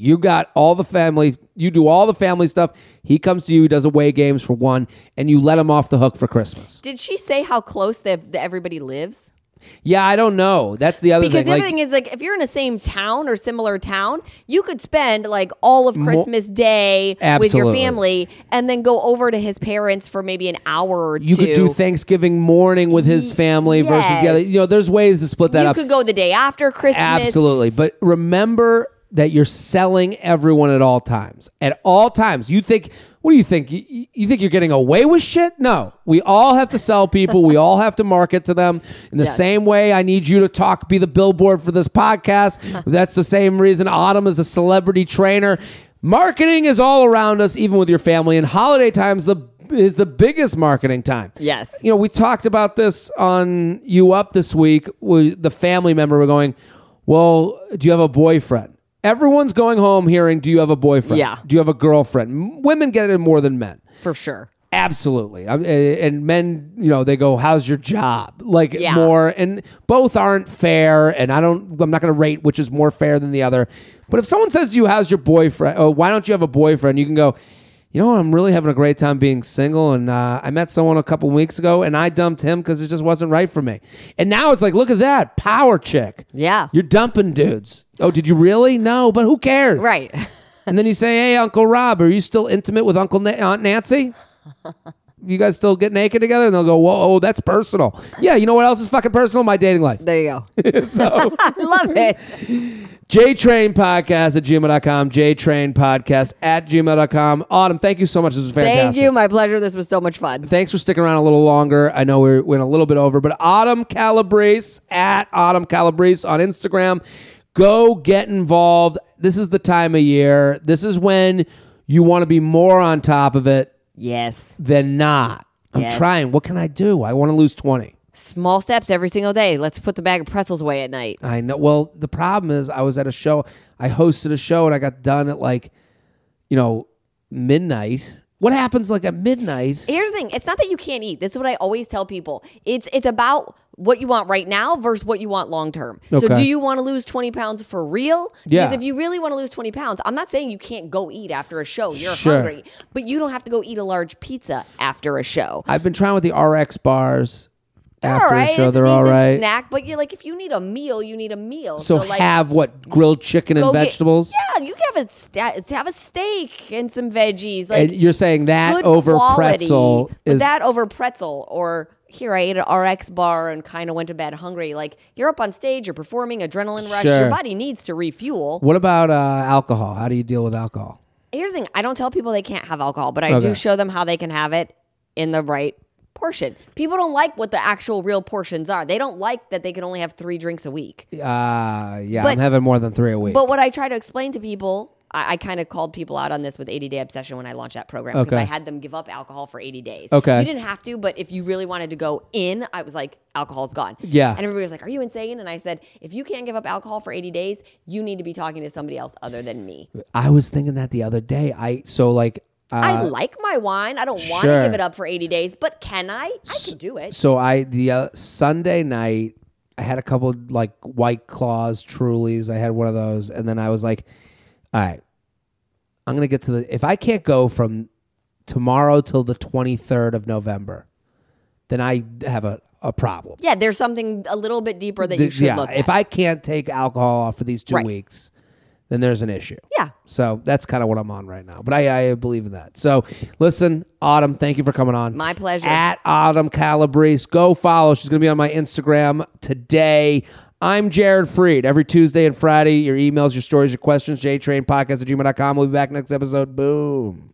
you got all the family. You do all the family stuff. He comes to you, does away games for one, and you let him off the hook for Christmas. Did she say how close the, the everybody lives? Yeah, I don't know. That's the other Because thing. the other Like, thing is, like, if you're in the same town or similar town, you could spend like all of Christmas Day with your family, and then go over to his parents for maybe an hour or you two. could do Thanksgiving morning with his family versus the other. You know, there's ways to split that you up. could go the day after Christmas. Absolutely. But remember that you're selling everyone at all times. At all times. You think, what do you think? You, you think you're getting away with shit? No. We all have to sell people. we all have to market to them. In the Yes. same way, I need you to talk, be the billboard for this podcast. That's the same reason Autumn is a celebrity trainer. Marketing is all around us, even with your family. And holiday times the is the biggest marketing time. Yes. You know, we talked about this on You Up this week. With the family member were going, Well, do you have a boyfriend? Everyone's going home hearing, Do you have a boyfriend? Yeah. Do you have a girlfriend? M- Women get it more than men. for sure. Absolutely. And men, you know, they go, How's your job? Like Yeah. more. And both aren't fair. And I don't, I'm not going to rate which is more fair than the other. But if someone says to you, How's your boyfriend? Oh, why don't you have a boyfriend? You can go, you know? I'm really having a great time being single. And uh, I met someone a couple weeks ago and I dumped him because it just wasn't right for me. And now it's like, look at that power chick. Yeah. You're dumping dudes. Oh, did you really? No, but who cares? Right. And then you say, hey, Uncle Rob, are you still intimate with Uncle Na- Aunt Nancy? You guys still get naked together? And they'll go, whoa, oh, that's personal. Yeah, you know what else is fucking personal? My dating life. There you go. so, I love it. JTrain Podcast at gmail.com, JTrain Podcast at gmail.com. Autumn, thank you so much. This was fantastic. Thank you. My pleasure. This was so much fun. Thanks for sticking around a little longer. I know we went a little bit over, but Autumn Calabrese at Autumn Calabrese on Instagram. Go get involved. This is the time of year. This is when you want to be more on top of it Yes. than not. I'm Yes. trying. What can I do? I want to lose 20. Small steps every single day. Let's put the bag of pretzels away at night. I know. Well, the problem is I was at a show. I hosted a show and I got done at like, you know, midnight. What happens like at midnight? Here's the thing: it's not that you can't eat. This is what I always tell people. It's it's about what you want right now versus what you want long term. So, do you want to lose twenty pounds for real? Yeah. Because if you really want to lose twenty pounds, I'm not saying you can't go eat after a show. You're Sure. hungry, but you don't have to go eat a large pizza after a show. I've been trying with the RX bars They're after all right. a show. it's They're a all decent snack, but you like if you need a meal, you need a meal. So, like, have what grilled chicken and go get- vegetables. yeah, you can have a sta- have a steak and some veggies. Like and you're saying that over quality, pretzel is that over pretzel or here I ate an RX bar and kind of went to bed hungry. Like you're up on stage, you're performing, adrenaline rush. Sure. Your body needs to refuel. What about uh, alcohol? How do you deal with alcohol? Here's the thing: I don't tell people they can't have alcohol, but I Okay. do show them how they can have it in the right portion. People don't like what the actual real portions are. They don't like that they can only have three drinks a week. Uh, yeah, But- I'm having more than three a week. But what I try to explain to people, I, I kind of called people out on this with 80 Day Obsession when I launched that program because Okay. I had them give up alcohol for 80 days. Okay. You didn't have to, but if you really wanted to go in, I was like, alcohol's gone. Yeah. And everybody was like, are you insane? And I said, if you can't give up alcohol for 80 days, you need to be talking to somebody else other than me. I was thinking that the other day. I so like. Uh, I like my wine. I don't want to give it up for 80 days, but can I? I could do it. So I the uh, Sunday night I had a couple like White Claws, Trulies. I had one of those, and then I was like, "All right, I'm gonna get to the. If I can't go from tomorrow till the 23rd of November, then I have a a problem. Yeah, there's something a little bit deeper that The- you should yeah, look at. if I can't take alcohol off for these two Right. weeks, then there's an issue. yeah. So that's kind of what I'm on right now. But I, I believe in that. So listen, Autumn, thank you for coming on. My pleasure. At Autumn Calabrese. Go follow. She's going to be on my Instagram today. I'm Jared Freid. Every Tuesday and Friday, your emails, your stories, your questions, jtrainpodcast at gmail.com. We'll be back next episode. Boom.